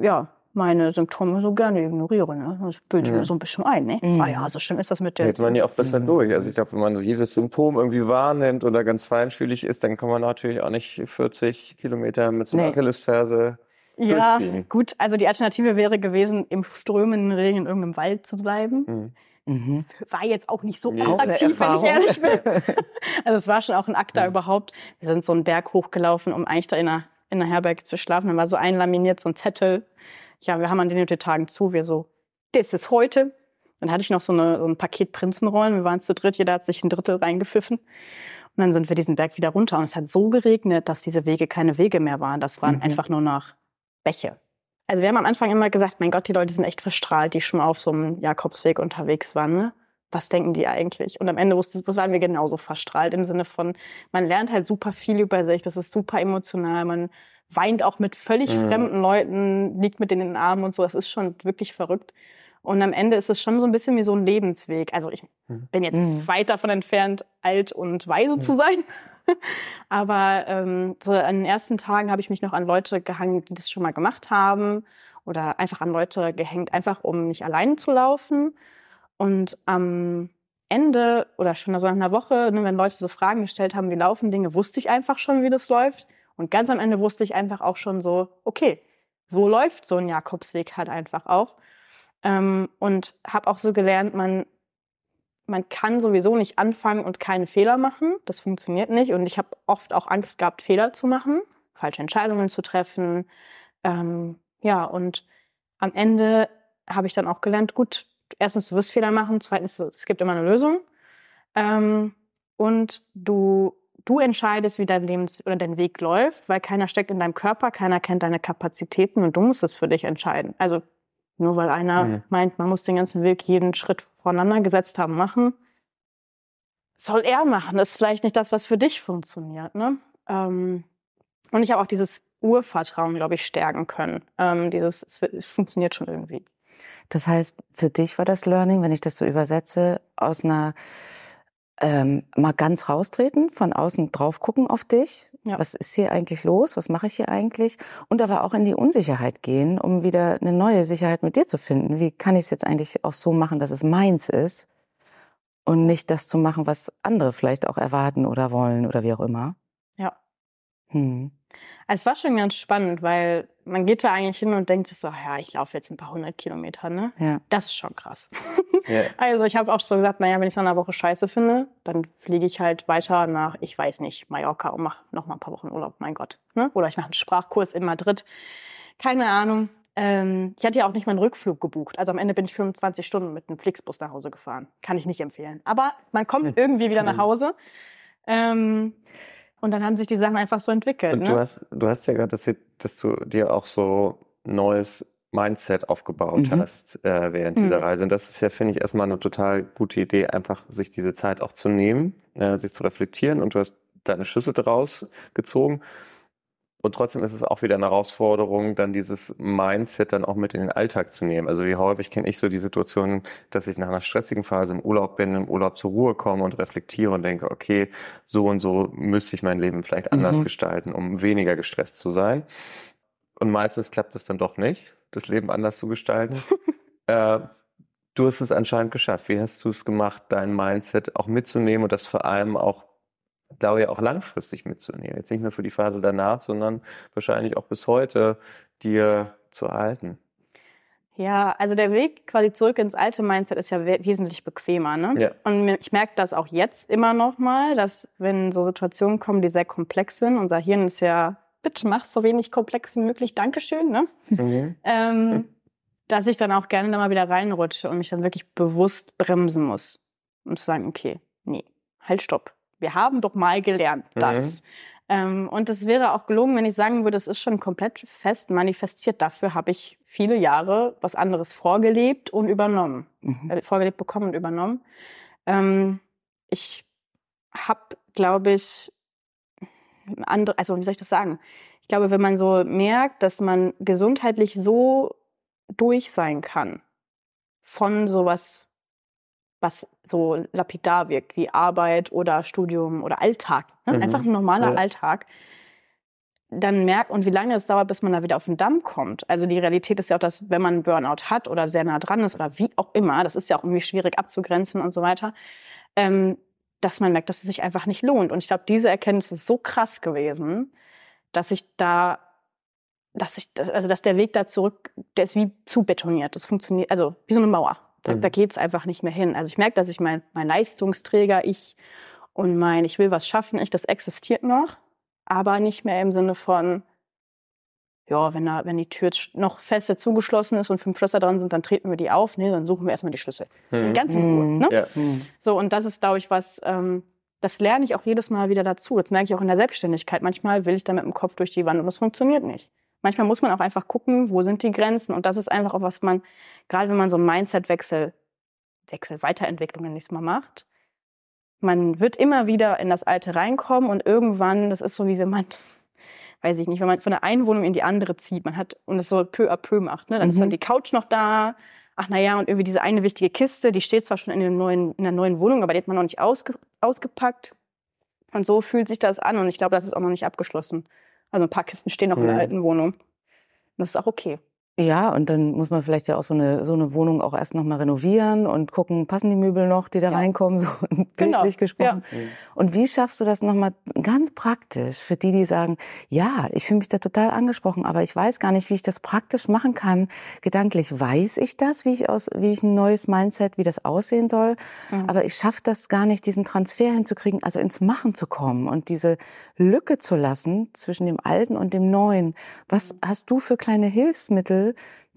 ja meine Symptome so gerne ignoriere. Ne? Das bilde ich Ja. mir so ein bisschen ein. Ne? Mhm. Ah ja, so schlimm ist das mit der. Hält man ja auch besser Mhm. durch. Also ich glaube, wenn man jedes Symptom irgendwie wahrnimmt oder ganz feinfühlig ist, dann kann man natürlich auch nicht 40 Kilometer mit so einer Nee. Achillesferse ja, durchziehen. gut. Also die Alternative wäre gewesen, im strömenden Regen in irgendeinem Wald zu bleiben. Mhm. War jetzt auch nicht so Nee. Attraktiv, wenn ich ehrlich bin. Also es war schon auch ein Akt da Ja. überhaupt. Wir sind so einen Berg hochgelaufen, um eigentlich da in einer, in einer Herberge zu schlafen. Dann war so einlaminiert, so ein Zettel. Ja, wir haben an den Tagen zu. Wir so, das ist heute. Dann hatte ich noch so, eine, so ein Paket Prinzenrollen. Wir waren zu dritt, jeder hat sich ein Drittel reingepfiffen. Und dann sind wir diesen Berg wieder runter. Und es hat so geregnet, dass diese Wege keine Wege mehr waren. Das waren Mhm. einfach nur noch Bäche. Also wir haben am Anfang immer gesagt, mein Gott, die Leute sind echt verstrahlt, die schon mal auf so einem Jakobsweg unterwegs waren. Ne? Was denken die eigentlich? Und am Ende wusste, waren wir genauso verstrahlt im Sinne von, man lernt halt super viel über sich, das ist super emotional, man weint auch mit völlig Mhm. fremden Leuten, liegt mit denen in den Armen und so, das ist schon wirklich verrückt. Und am Ende ist es schon so ein bisschen wie so ein Lebensweg. Also ich Mhm. bin jetzt Mhm. weit davon entfernt, alt und weise zu sein. Aber ähm, so an den ersten Tagen habe ich mich noch an Leute gehangen, die das schon mal gemacht haben. Oder einfach an Leute gehängt, einfach um nicht alleine zu laufen. Und am Ende oder schon so nach einer Woche, ne, wenn Leute so Fragen gestellt haben, wie laufen Dinge, wusste ich einfach schon, wie das läuft. Und ganz am Ende wusste ich einfach auch schon so, okay, so läuft so ein Jakobsweg halt einfach auch. Ähm, und habe auch so gelernt, man, man kann sowieso nicht anfangen und keine Fehler machen. Das funktioniert nicht. Und ich habe oft auch Angst gehabt, Fehler zu machen, falsche Entscheidungen zu treffen. Ähm, ja, und am Ende habe ich dann auch gelernt, gut, erstens, du wirst Fehler machen, zweitens, es gibt immer eine Lösung. Ähm, und du du entscheidest, wie dein Leben oder dein Weg läuft, weil keiner steckt in deinem Körper, keiner kennt deine Kapazitäten und du musst es für dich entscheiden. Also nur weil einer mhm. meint, man muss den ganzen Weg jeden Schritt voneinander gesetzt haben, machen, soll er machen. Das ist vielleicht nicht das, was für dich funktioniert. Ne? Ähm, und ich habe auch dieses Urvertrauen, glaube ich, stärken können. Ähm, dieses, es funktioniert schon irgendwie. Das heißt, für dich war das Learning, wenn ich das so übersetze, aus einer ähm, mal ganz raustreten, von außen drauf gucken auf dich. Ja. Was ist hier eigentlich los? Was mache ich hier eigentlich? Und aber auch in die Unsicherheit gehen, um wieder eine neue Sicherheit mit dir zu finden. Wie kann ich es jetzt eigentlich auch so machen, dass es meins ist und nicht das zu machen, was andere vielleicht auch erwarten oder wollen oder wie auch immer? Ja. Hm. Es war schon ganz spannend, weil man geht da eigentlich hin und denkt sich so, ja, ich laufe jetzt ein paar hundert Kilometer, ne? Ja. Das ist schon krass. Yeah. Also ich habe auch so gesagt, naja, wenn ich es in einer Woche scheiße finde, dann fliege ich halt weiter nach, ich weiß nicht, Mallorca und mache noch mal ein paar Wochen Urlaub, mein Gott. Ne? Oder ich mache einen Sprachkurs in Madrid. Keine Ahnung. Ähm, ich hatte ja auch nicht meinen Rückflug gebucht. Also am Ende bin ich 25 Stunden mit einem Flixbus nach Hause gefahren. Kann ich nicht empfehlen. Aber man kommt irgendwie wieder nach Hause. Ähm, und dann haben sich die Sachen einfach so entwickelt. Und ne? du, hast, du hast ja gerade erzählt, dass du dir auch so neues Mindset aufgebaut mhm. hast äh, während mhm. dieser Reise. Und das ist ja, finde ich, erstmal eine total gute Idee, einfach sich diese Zeit auch zu nehmen, äh, sich zu reflektieren. Und du hast deine Schlüssel daraus gezogen. Und trotzdem ist es auch wieder eine Herausforderung, dann dieses Mindset dann auch mit in den Alltag zu nehmen. Also wie häufig kenne ich so die Situation, dass ich nach einer stressigen Phase im Urlaub bin, im Urlaub zur Ruhe komme und reflektiere und denke, okay, so und so müsste ich mein Leben vielleicht anders mhm. gestalten, um weniger gestresst zu sein. Und meistens klappt es dann doch nicht, das Leben anders zu gestalten. äh, du hast es anscheinend geschafft. Wie hast du es gemacht, dein Mindset auch mitzunehmen und das vor allem auch glaube ich, auch langfristig mitzunehmen. Jetzt nicht nur für die Phase danach, sondern wahrscheinlich auch bis heute dir zu erhalten. Ja, also der Weg quasi zurück ins alte Mindset ist ja wesentlich bequemer. Ne? Ja. Und ich merke das auch jetzt immer noch mal, dass wenn so Situationen kommen, die sehr komplex sind, unser Hirn ist ja, bitte mach so wenig komplex wie möglich, Dankeschön, ne? Mhm. ähm, dass ich dann auch gerne da mal wieder reinrutsche und mich dann wirklich bewusst bremsen muss. Und zu sagen, okay, nee, halt, stopp wir haben doch mal gelernt, das. Mhm. Ähm, und es wäre auch gelungen, wenn ich sagen würde, es ist schon komplett fest manifestiert. Dafür habe ich viele Jahre was anderes vorgelebt und übernommen. Mhm. Äh, vorgelebt bekommen und übernommen. Ähm, ich habe, glaube ich, andere, also wie soll ich das sagen? Ich glaube, wenn man so merkt, dass man gesundheitlich so durch sein kann von sowas was so lapidar wirkt, wie Arbeit oder Studium oder Alltag. Ne? Mhm. Einfach ein normaler ja. Alltag. Dann merkt, und wie lange es dauert, bis man da wieder auf den Damm kommt. Also die Realität ist ja auch, dass wenn man Burnout hat oder sehr nah dran ist oder wie auch immer, das ist ja auch irgendwie schwierig abzugrenzen und so weiter, ähm, dass man merkt, dass es sich einfach nicht lohnt. Und ich glaube, diese Erkenntnis ist so krass gewesen, dass ich da, dass ich, also dass der Weg da zurück, der ist wie zu betoniert. Das funktioniert, also wie so eine Mauer. Da, mhm. da geht es einfach nicht mehr hin. Also ich merke, dass ich mein, mein Leistungsträger, ich und mein, ich will was schaffen, ich, das existiert noch, aber nicht mehr im Sinne von, ja, wenn, da, wenn die Tür noch fester zugeschlossen ist und fünf Schlösser dran sind, dann treten wir die auf. Nee, dann suchen wir erstmal die Schlüssel. Mhm. Ganz in Ruhe. Ne? Ja. Mhm. So, und das ist, glaube ich, was, ähm, das lerne ich auch jedes Mal wieder dazu. Das merke ich auch in der Selbstständigkeit. Manchmal will ich da mit dem Kopf durch die Wand und das funktioniert nicht manchmal muss man auch einfach gucken, wo sind die Grenzen. Und das ist einfach auch, was man, gerade wenn man so einen Mindset-Wechsel, Wechsel, Weiterentwicklung nächstes Mal macht, man wird immer wieder in das Alte reinkommen und irgendwann, das ist so wie wenn man, weiß ich nicht, wenn man von der einen Wohnung in die andere zieht, man hat und es so peu à peu macht, ne? dann mhm. ist dann mhm. die Couch noch da, ach naja, und irgendwie diese eine wichtige Kiste, die steht zwar schon in, dem neuen, in der neuen Wohnung, aber die hat man noch nicht ausge, ausgepackt. Und so fühlt sich das an und ich glaube, das ist auch noch nicht abgeschlossen. Also ein paar Kisten stehen noch mhm. in der alten Wohnung. Das ist auch okay. Ja, und dann muss man vielleicht ja auch so eine, so eine Wohnung auch erst nochmal renovieren und gucken, passen die Möbel noch, die da ja. reinkommen, so genau. bildlich gesprochen. Ja. Und wie schaffst du das nochmal ganz praktisch für die, die sagen, ja, ich fühle mich da total angesprochen, aber ich weiß gar nicht, wie ich das praktisch machen kann. Gedanklich weiß ich das, wie ich aus, wie ich ein neues Mindset, wie das aussehen soll. Mhm. Aber ich schaffe das gar nicht, diesen Transfer hinzukriegen, also ins Machen zu kommen und diese Lücke zu lassen zwischen dem Alten und dem Neuen. Was mhm. hast du für kleine Hilfsmittel?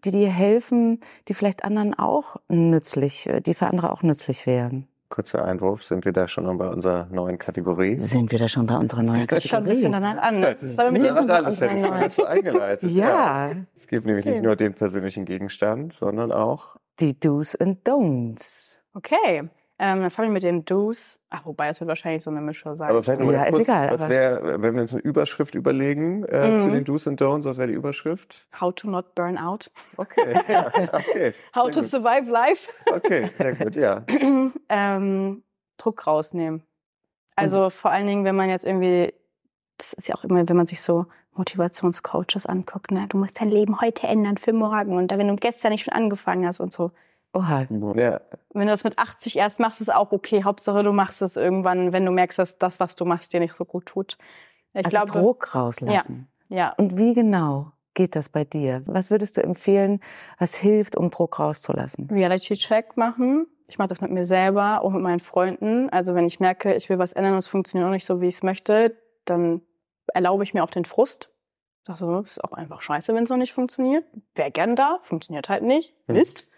Die dir helfen, die vielleicht anderen auch nützlich, die für andere auch nützlich wären? Kurzer Einwurf, sind wir da schon bei unserer neuen Kategorie? Sind wir da schon bei unserer neuen Das ist schon ein bisschen Kategorie? danach an. Ja, das ist mit ja dem alles, so eingeleitet. Ja, Es gibt nämlich nicht nur den persönlichen Gegenstand, sondern auch die Do's and Don'ts. Okay, ähm, dann fangen wir mit den Do's. Ach, wobei, es wird wahrscheinlich so eine Mische sein. Aber vielleicht noch mal Ja, ist kurz, egal, was wäre, wenn wir uns eine Überschrift überlegen äh, Mhm. zu den Do's and Don'ts, was wäre die Überschrift? How to not burn out. Okay, ja, okay. How Sehr to gut. survive life. Okay, sehr gut, ja. ähm, Druck rausnehmen. Also vor allen Dingen, wenn man jetzt irgendwie, das ist ja auch immer, wenn man sich so Motivationscoaches anguckt, ne, du musst dein Leben heute ändern für morgen und wenn du gestern nicht schon angefangen hast und so. Oha, ja. Wenn du das mit 80 erst machst, ist auch okay. Hauptsache, du machst es irgendwann, wenn du merkst, dass das, was du machst, dir nicht so gut tut. Ich also glaube, Druck rauslassen. ja, Und wie genau geht das bei dir? Was würdest du empfehlen, was hilft, um Druck rauszulassen? Reality-Check machen. Ich mache das mit mir selber und mit meinen Freunden. Also wenn ich merke, ich will was ändern und es funktioniert auch nicht so, wie ich es möchte, dann erlaube ich mir auch den Frust. Sag so, ist auch einfach scheiße, wenn es noch nicht funktioniert. Wäre gern da, funktioniert halt nicht. Hm. Mist.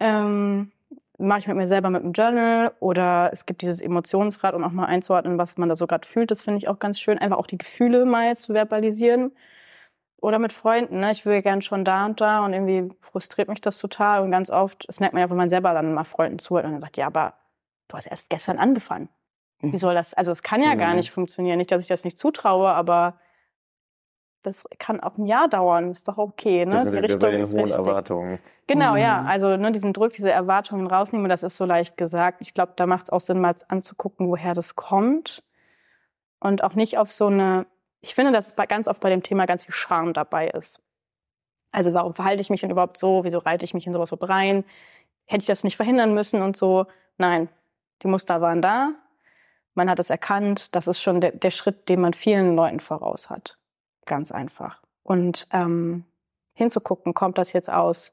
Ähm, mache ich mit mir selber mit einem Journal oder es gibt dieses Emotionsrad, um auch mal einzuordnen, was man da so gerade fühlt. Das finde ich auch ganz schön, einfach auch die Gefühle mal zu verbalisieren. Oder mit Freunden, ne? Ich will gern schon da und da und irgendwie frustriert mich das total. Und ganz oft, das merkt man ja, wenn man selber dann mal Freunden zuhört und dann sagt, ja, aber du hast erst gestern angefangen. Wie soll das? Also es kann ja gar Mhm. nicht funktionieren. Nicht, dass ich das nicht zutraue, aber das kann auch ein Jahr dauern. Ist doch okay, ne? Das sind wir wieder bei den ist hohen richtig. Erwartungen. Genau, ja. Mhm. Also ne, diesen Druck, diese Erwartungen rausnehmen, das ist so leicht gesagt. Ich glaube, da macht es auch Sinn, mal anzugucken, woher das kommt. Und auch nicht auf so eine, ich finde, dass bei- ganz oft bei dem Thema ganz viel Charme dabei ist. Also warum verhalte ich mich denn überhaupt so? Wieso reite ich mich in sowas so rein? Hätte ich das nicht verhindern müssen und so? Nein, die Muster waren da. Man hat es erkannt. Das ist schon der, der Schritt, den man vielen Leuten voraus hat. Ganz einfach. Und ähm, hinzugucken, kommt das jetzt aus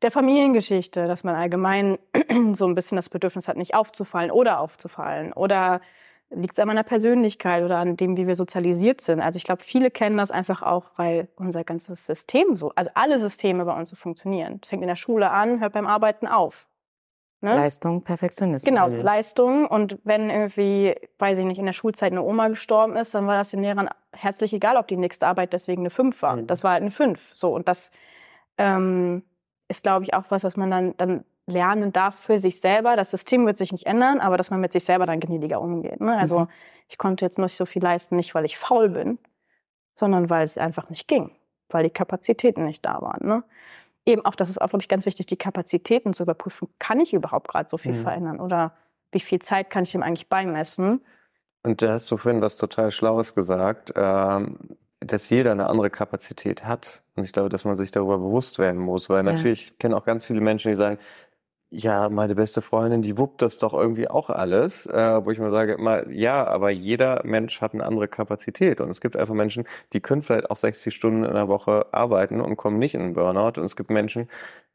der Familiengeschichte, dass man allgemein so ein bisschen das Bedürfnis hat, nicht aufzufallen oder aufzufallen. Oder liegt es an meiner Persönlichkeit oder an dem, wie wir sozialisiert sind. Also ich glaube, viele kennen das einfach auch, weil unser ganzes System so, also alle Systeme bei uns so funktionieren. Fängt in der Schule an, hört beim Arbeiten auf. Ne? Leistung, Perfektionismus. Genau, Mhm. Leistung. Und wenn irgendwie, weiß ich nicht, in der Schulzeit eine Oma gestorben ist, dann war das den Lehrern herzlich egal, ob die nächste Arbeit deswegen eine 5 war. Mhm. Das war halt eine 5. So, und das ähm, ist, glaube ich, auch was, was man dann, dann lernen darf für sich selber. Das System wird sich nicht ändern, aber dass man mit sich selber dann gnädiger umgeht. Ne? Also Mhm. ich konnte jetzt nicht so viel leisten, nicht weil ich faul bin, sondern weil es einfach nicht ging, weil die Kapazitäten nicht da waren. Ne? Eben auch, das ist auch, glaube ich, ganz wichtig, die Kapazitäten zu überprüfen. Kann ich überhaupt gerade so viel Mhm. verändern? Oder wie viel Zeit kann ich dem eigentlich beimessen? Und da hast du vorhin was total Schlaues gesagt, ähm, dass jeder eine andere Kapazität hat. Und ich glaube, dass man sich darüber bewusst werden muss, weil Ja. natürlich ich kenne auch ganz viele Menschen, die sagen, ja, meine beste Freundin, die wuppt das doch irgendwie auch alles, äh, wo ich mir sage immer, ja, aber jeder Mensch hat eine andere Kapazität und es gibt einfach Menschen, die können vielleicht auch 60 Stunden in der Woche arbeiten und kommen nicht in einen Burnout und es gibt Menschen,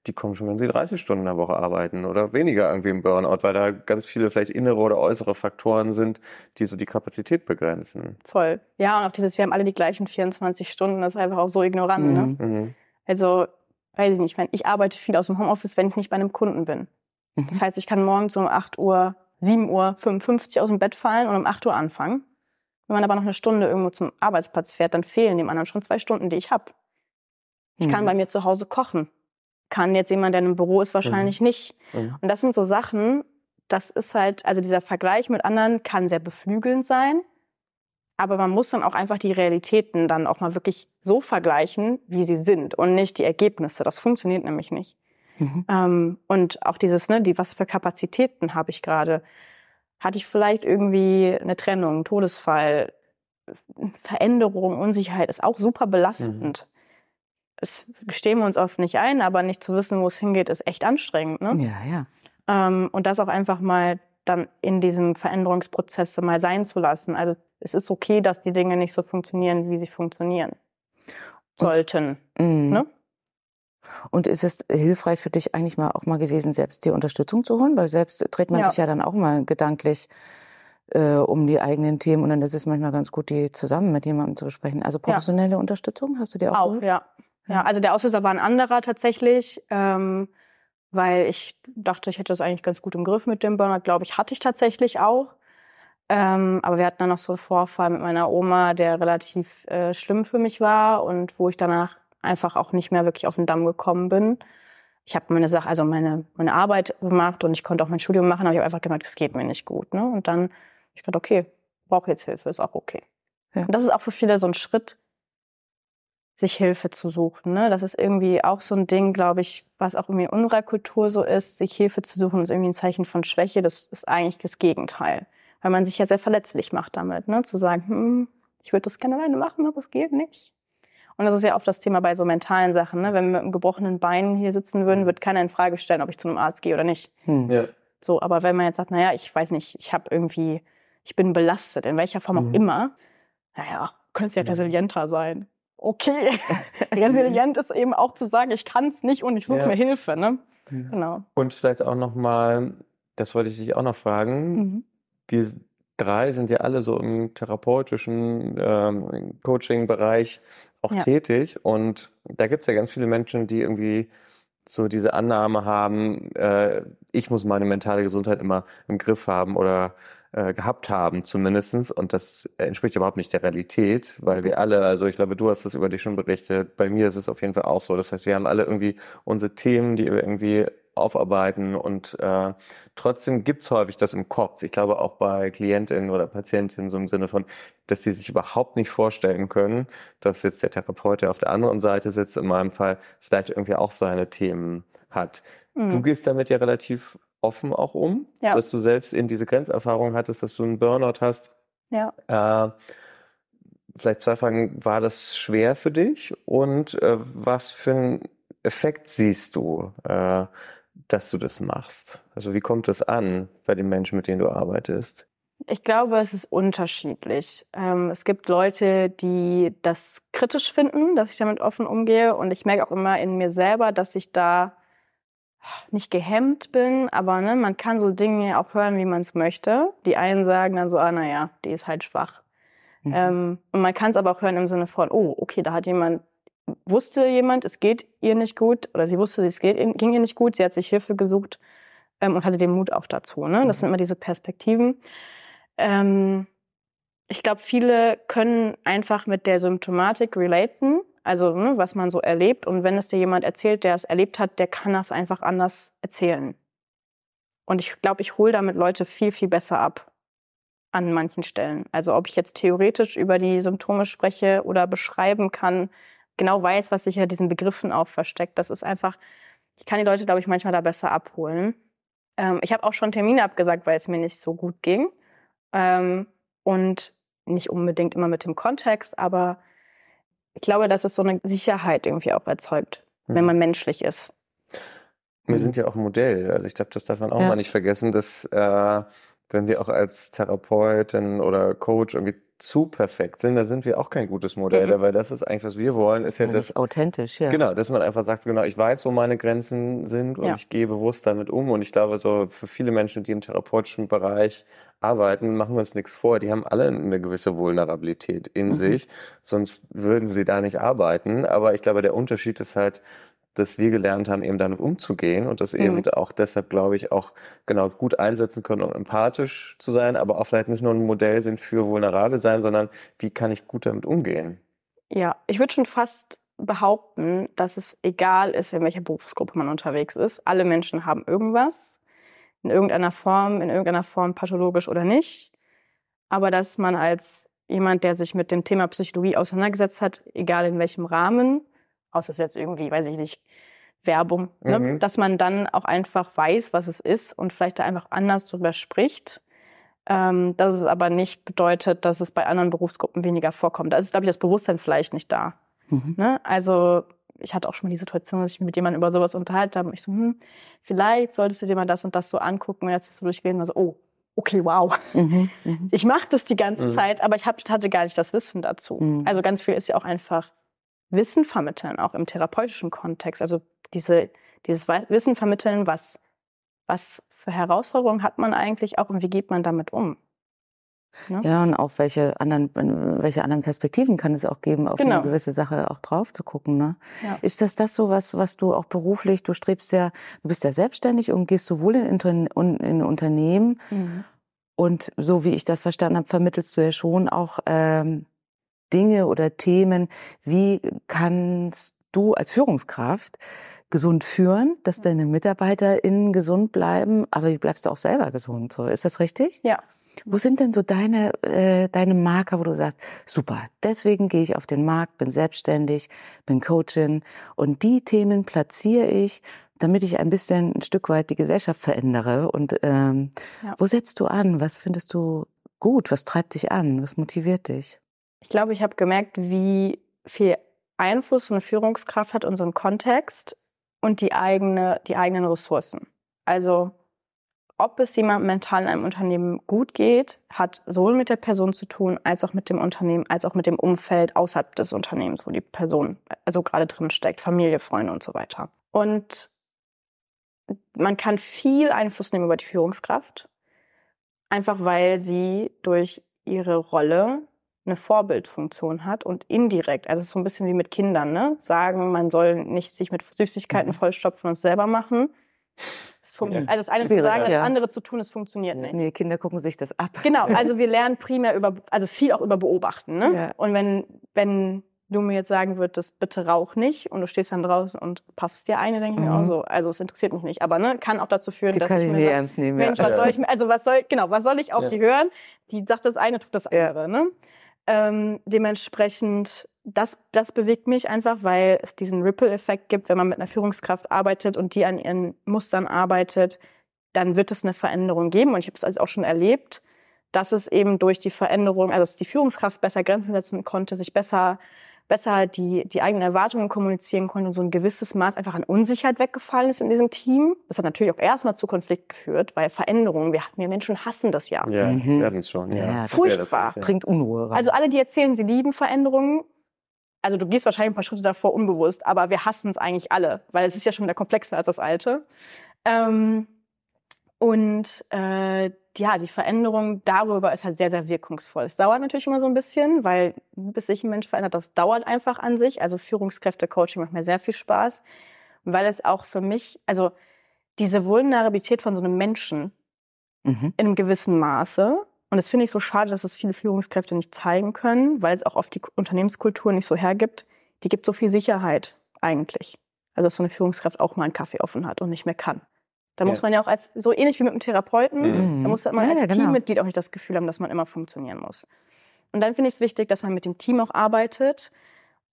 die kommen schon, wenn sie 30 Stunden in der Woche arbeiten oder weniger irgendwie im Burnout, weil da ganz viele vielleicht innere oder äußere Faktoren sind, die so die Kapazität begrenzen. Voll. Ja, und auch dieses, wir haben alle die gleichen 24 Stunden, das ist einfach auch so ignorant. Ne? Mhm. Mhm. Also, weiß ich nicht, wenn ich arbeite viel aus dem Homeoffice, wenn ich nicht bei einem Kunden bin. Mhm. Das heißt, ich kann morgens um 8 Uhr, 7 Uhr 55 aus dem Bett fallen und um 8 Uhr anfangen. Wenn man aber noch eine Stunde irgendwo zum Arbeitsplatz fährt, dann fehlen dem anderen schon zwei Stunden, die ich habe. Ich kann Mhm. bei mir zu Hause kochen. Kann jetzt jemand, der im Büro ist, wahrscheinlich nicht. Mhm. Und das sind so Sachen, das ist halt, also dieser Vergleich mit anderen kann sehr beflügelnd sein. Aber man muss dann auch einfach die Realitäten dann auch mal wirklich so vergleichen, wie sie sind und nicht die Ergebnisse. Das funktioniert nämlich nicht. Mhm. Ähm, und auch dieses, ne, die, was für Kapazitäten habe ich gerade? Hatte ich vielleicht irgendwie eine Trennung, einen Todesfall, Veränderung, Unsicherheit ist auch super belastend. Das gestehen wir uns oft nicht ein, aber nicht zu wissen, wo es hingeht, ist echt anstrengend. Ne? Ja, ja. Ähm, und das auch einfach mal dann in diesem Veränderungsprozess mal sein zu lassen. Also es ist okay, dass die Dinge nicht so funktionieren, wie sie funktionieren Und- sollten. Mhm. Ne? Und ist es hilfreich für dich eigentlich mal auch mal gewesen, selbst dir Unterstützung zu holen? Weil selbst dreht man Ja. sich ja dann auch mal gedanklich äh, um die eigenen Themen und dann ist es manchmal ganz gut, die zusammen mit jemandem zu besprechen. Also professionelle Unterstützung hast du dir auch, Auch, geholt? ja. Ja. Ja, also der Auslöser war ein anderer tatsächlich, ähm, weil ich dachte, ich hätte das eigentlich ganz gut im Griff mit dem Burnout. Glaube ich, hatte ich tatsächlich auch. Ähm, aber wir hatten dann noch so einen Vorfall mit meiner Oma, der relativ äh, schlimm für mich war und wo ich danach einfach auch nicht mehr wirklich auf den Damm gekommen bin. Ich habe meine Sache, also meine, meine Arbeit gemacht und ich konnte auch mein Studium machen, aber ich habe einfach gemerkt, es geht mir nicht gut. Ne? Und dann ich gedacht, okay, brauche jetzt Hilfe, ist auch okay. Ja. Und das ist auch für viele so ein Schritt, sich Hilfe zu suchen. Ne? Das ist irgendwie auch so ein Ding, glaube ich, was auch irgendwie in unserer Kultur so ist. Sich Hilfe zu suchen ist irgendwie ein Zeichen von Schwäche. Das ist eigentlich das Gegenteil. Weil man sich ja sehr verletzlich macht damit, ne? zu sagen, hm, ich würde das gerne alleine machen, aber es geht nicht. Und das ist ja oft das Thema bei so mentalen Sachen. Ne? Wenn wir mit einem gebrochenen Bein hier sitzen würden, wird keiner in Frage stellen, ob ich zu einem Arzt gehe oder nicht. Hm. Ja. So, aber wenn man jetzt sagt, naja, ich weiß nicht, ich habe irgendwie, ich bin belastet, in welcher Form auch mhm. immer, naja, könnte ja resilienter sein okay, resilient ist eben auch zu sagen, ich kann es nicht und ich suche ja. mir Hilfe. Ne? Ja. Genau. Und vielleicht auch nochmal, das wollte ich dich auch noch fragen, mhm. die drei sind ja alle so im therapeutischen ähm, Coaching-Bereich auch ja. tätig und da gibt es ja ganz viele Menschen, die irgendwie so diese Annahme haben, äh, ich muss meine mentale Gesundheit immer im Griff haben oder äh, gehabt haben zumindestens und das entspricht überhaupt nicht der Realität, weil wir alle, also ich glaube, du hast das über dich schon berichtet, bei mir ist es auf jeden Fall auch so. Das heißt, wir haben alle irgendwie unsere Themen, die wir irgendwie aufarbeiten und äh, trotzdem gibt's häufig das im Kopf. Ich glaube auch bei Klientinnen oder Patientinnen so im Sinne von, dass sie sich überhaupt nicht vorstellen können, dass jetzt der Therapeut, der auf der anderen Seite sitzt, in meinem Fall vielleicht irgendwie auch seine Themen hat. Mhm. Du gehst damit ja relativ offen auch um, ja. dass du selbst eben diese Grenzerfahrung hattest, dass du einen Burnout hast. Ja. Äh, vielleicht zwei Fragen, war das schwer für dich und äh, was für einen Effekt siehst du, äh, dass du das machst? Also wie kommt das an bei den Menschen, mit denen du arbeitest? Ich glaube, es ist unterschiedlich. Ähm, es gibt Leute, die das kritisch finden, dass ich damit offen umgehe. Und ich merke auch immer in mir selber, dass ich da nicht gehemmt bin, aber ne, man kann so Dinge auch hören, wie man es möchte. Die einen sagen dann so, ah, naja, die ist halt schwach. Mhm. Ähm, und man kann es aber auch hören im Sinne von, oh, okay, da hat jemand, wusste jemand, es geht ihr nicht gut, oder sie wusste, es geht, ging ihr nicht gut, sie hat sich Hilfe gesucht ähm, und hatte den Mut auch dazu. Ne? Das mhm. sind immer diese Perspektiven. Ähm, ich glaube, viele können einfach mit der Symptomatik relaten also ne, was man so erlebt. Und wenn es dir jemand erzählt, der es erlebt hat, der kann das einfach anders erzählen. Und ich glaube, ich hole damit Leute viel, viel besser ab an manchen Stellen. Also ob ich jetzt theoretisch über die Symptome spreche oder beschreiben kann, genau weiß, was sich hinter diesen Begriffen auch versteckt. Das ist einfach, ich kann die Leute, glaube ich, manchmal da besser abholen. Ähm, ich habe auch schon Termine abgesagt, weil es mir nicht so gut ging. Ähm, und nicht unbedingt immer mit dem Kontext, aber ich glaube, dass es so eine Sicherheit irgendwie auch erzeugt, mhm. wenn man menschlich ist. Wir sind ja auch ein Modell. Also ich glaube, das darf man auch ja. mal nicht vergessen, dass äh, wenn wir auch als Therapeutin oder Coach irgendwie zu perfekt sind, dann sind wir auch kein gutes Modell, mhm. weil das ist eigentlich, was wir wollen, ist ja das. Ist authentisch, ja. Genau, dass man einfach sagt, genau, ich weiß, wo meine Grenzen sind und ja. ich gehe bewusst damit um. Und ich glaube, so für viele Menschen, die im therapeutischen Bereich arbeiten, machen wir uns nichts vor. Die haben alle eine gewisse Vulnerabilität in mhm. sich, sonst würden sie da nicht arbeiten. Aber ich glaube, der Unterschied ist halt, dass wir gelernt haben, eben damit umzugehen und das mhm. eben auch deshalb, glaube ich, auch genau gut einsetzen können, um empathisch zu sein, aber auch vielleicht nicht nur ein Modell sind für vulnerable sein, sondern wie kann ich gut damit umgehen? Ja, ich würde schon fast behaupten, dass es egal ist, in welcher Berufsgruppe man unterwegs ist. Alle Menschen haben irgendwas, in irgendeiner Form, in irgendeiner Form pathologisch oder nicht. Aber dass man als jemand, der sich mit dem Thema Psychologie auseinandergesetzt hat, egal in welchem Rahmen, außer es jetzt irgendwie, weiß ich nicht, Werbung, ne? mhm. dass man dann auch einfach weiß, was es ist und vielleicht da einfach anders drüber spricht. Ähm, dass es aber nicht bedeutet, dass es bei anderen Berufsgruppen weniger vorkommt. Da ist, glaube ich, das Bewusstsein vielleicht nicht da. Mhm. Ne? Also ich hatte auch schon mal die Situation, dass ich mit jemandem über sowas unterhalten habe und ich so, hm, vielleicht solltest du dir mal das und das so angucken und jetzt ist so durchgehen, also, oh, okay, wow. Mhm, mh. Ich mache das die ganze mhm. Zeit, aber ich hab, hatte gar nicht das Wissen dazu. Mhm. Also ganz viel ist ja auch einfach Wissen vermitteln, auch im therapeutischen Kontext. Also diese, dieses Wissen vermitteln, was, was für Herausforderungen hat man eigentlich auch und wie geht man damit um? Ne? Ja, und auch welche anderen, welche anderen Perspektiven kann es auch geben, auf genau. eine gewisse Sache auch drauf zu gucken. Ne? Ja. Ist das das so was, was du auch beruflich, du strebst ja, du bist ja selbstständig und gehst sowohl in, in, in Unternehmen mhm. und so wie ich das verstanden habe, vermittelst du ja schon auch ähm, Dinge oder Themen, wie kannst du als Führungskraft gesund führen, dass deine MitarbeiterInnen gesund bleiben, aber wie bleibst du auch selber gesund? So, ist das richtig? Ja. Wo sind denn so deine, äh, deine Marker, wo du sagst, super, deswegen gehe ich auf den Markt, bin selbstständig, bin Coachin und die Themen platziere ich, damit ich ein bisschen ein Stück weit die Gesellschaft verändere. Und ähm, ja. wo setzt du an? Was findest du gut? Was treibt dich an? Was motiviert dich? Ich glaube, ich habe gemerkt, wie viel Einfluss eine Führungskraft hat, unseren Kontext und die eigene, die eigenen Ressourcen. Also ob es jemandem mental in einem Unternehmen gut geht, hat sowohl mit der Person zu tun, als auch mit dem Unternehmen, als auch mit dem Umfeld außerhalb des Unternehmens, wo die Person also gerade drin steckt, Familie, Freunde und so weiter. Und man kann viel Einfluss nehmen über die Führungskraft, einfach weil sie durch ihre Rolle eine Vorbildfunktion hat und indirekt, also so ein bisschen wie mit Kindern, ne? sagen, man soll nicht sich mit Süßigkeiten mhm. vollstopfen und es selber machen. Ja. Also das eine zu sagen, das ja. andere zu tun, es funktioniert nicht. Nee, Kinder gucken sich das ab. Genau, also wir lernen primär über, also viel auch über Beobachten. Ne? Ja. Und wenn, wenn du mir jetzt sagen würdest, bitte rauch nicht und du stehst dann draußen und puffst dir eine, denke ich mhm. mir auch so, also es interessiert mich nicht. Aber ne, kann auch dazu führen, die dass kann ich mir nie ernst nehmen. Mensch, was soll ich, also was soll, genau, was soll ich auf die hören? Die sagt das eine, tut das andere. Ne? Ähm, dementsprechend, das, das bewegt mich einfach, weil es diesen Ripple-Effekt gibt, wenn man mit einer Führungskraft arbeitet und die an ihren Mustern arbeitet, dann wird es eine Veränderung geben. Und ich habe es also auch schon erlebt, dass es eben durch die Veränderung, also dass die Führungskraft besser Grenzen setzen konnte, sich besser besser die, die eigenen Erwartungen kommunizieren konnte und so ein gewisses Maß einfach an Unsicherheit weggefallen ist in diesem Team. Das hat natürlich auch erstmal zu Konflikt geführt, weil Veränderungen, wir, wir Menschen hassen das ja. Ja, mhm. werden es schon. Ja. ja Furchtbar. Ist, ja. Bringt Unruhe rein. Also alle, die erzählen, sie lieben Veränderungen, also du gehst wahrscheinlich ein paar Schritte davor unbewusst, aber wir hassen es eigentlich alle, weil es ist ja schon wieder komplexer als das Alte. Ähm, und äh, ja, die Veränderung darüber ist halt sehr, sehr wirkungsvoll. Es dauert natürlich immer so ein bisschen, weil bis sich ein Mensch verändert, das dauert einfach an sich. Also Führungskräfte-Coaching macht mir sehr viel Spaß, weil es auch für mich, also diese Vulnerabilität von so einem Menschen mhm. in einem gewissen Maße, und das finde ich so schade, dass es viele Führungskräfte nicht zeigen können, weil es auch oft die Unternehmenskultur nicht so hergibt, die gibt so viel Sicherheit eigentlich. Also dass so eine Führungskraft auch mal einen Kaffee offen hat und nicht mehr kann. Da ja. muss man ja auch als, so ähnlich wie mit einem Therapeuten, mhm. da muss man ja, als ja, genau. Teammitglied auch nicht das Gefühl haben, dass man immer funktionieren muss. Und dann finde ich es wichtig, dass man mit dem Team auch arbeitet,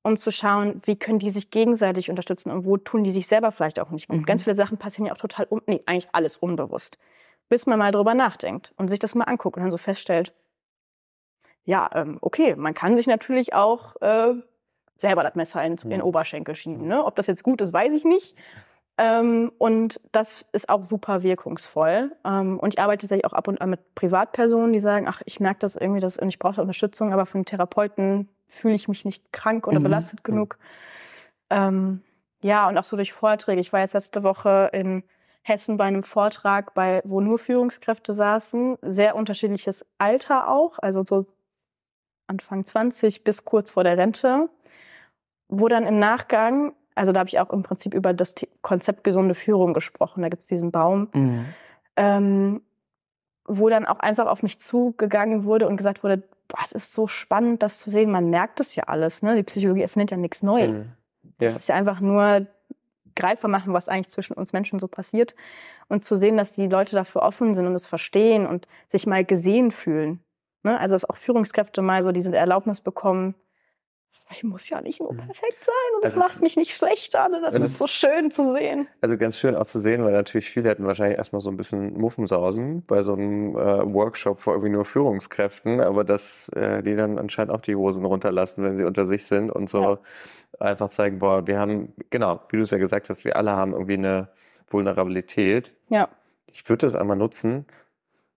um zu schauen, wie können die sich gegenseitig unterstützen und wo tun die sich selber vielleicht auch nicht. Mhm. Ganz viele Sachen passieren ja auch total, un nee, eigentlich alles unbewusst. Bis man mal drüber nachdenkt und sich das mal anguckt und dann so feststellt, ja, ähm, okay, man kann sich natürlich auch äh, selber das Messer in, in den Oberschenkel schieben. Ne? Ob das jetzt gut ist, weiß ich nicht. Ähm, und das ist auch super wirkungsvoll. Ähm, und ich arbeite tatsächlich auch ab und an mit Privatpersonen, die sagen, ach, ich merke das irgendwie, das, und ich brauche Unterstützung, aber von Therapeuten fühle ich mich nicht krank oder mhm. belastet genug. Ähm, ja, und auch so durch Vorträge. Ich war jetzt letzte Woche in Hessen bei einem Vortrag, bei, wo nur Führungskräfte saßen, sehr unterschiedliches Alter auch, also so Anfang 20 bis kurz vor der Rente, wo dann im Nachgang also da habe ich auch im Prinzip über das Konzept gesunde Führung gesprochen. Da gibt es diesen Baum, mhm. ähm, wo dann auch einfach auf mich zugegangen wurde und gesagt wurde, boah, es ist so spannend, das zu sehen. Man merkt das ja alles. Ne? Die Psychologie erfindet ja nichts Neues. Mhm. Ja. Es ist ja einfach nur greifbar machen, was eigentlich zwischen uns Menschen so passiert und zu sehen, dass die Leute dafür offen sind und es verstehen und sich mal gesehen fühlen. Ne? Also dass auch Führungskräfte mal so diese Erlaubnis bekommen, ich muss ja nicht nur mhm. perfekt sein und das also, macht mich nicht schlechter. Ne? Das ist so schön zu sehen. Also ganz schön auch zu sehen, weil natürlich viele hätten wahrscheinlich erstmal so ein bisschen Muffensausen bei so einem äh, Workshop vor irgendwie nur Führungskräften, aber dass äh, die dann anscheinend auch die Hosen runterlassen, wenn sie unter sich sind und so ja. Einfach zeigen, boah, wir haben, genau, wie du es ja gesagt hast, wir alle haben irgendwie eine Vulnerabilität. Ja. Ich würde das einmal nutzen,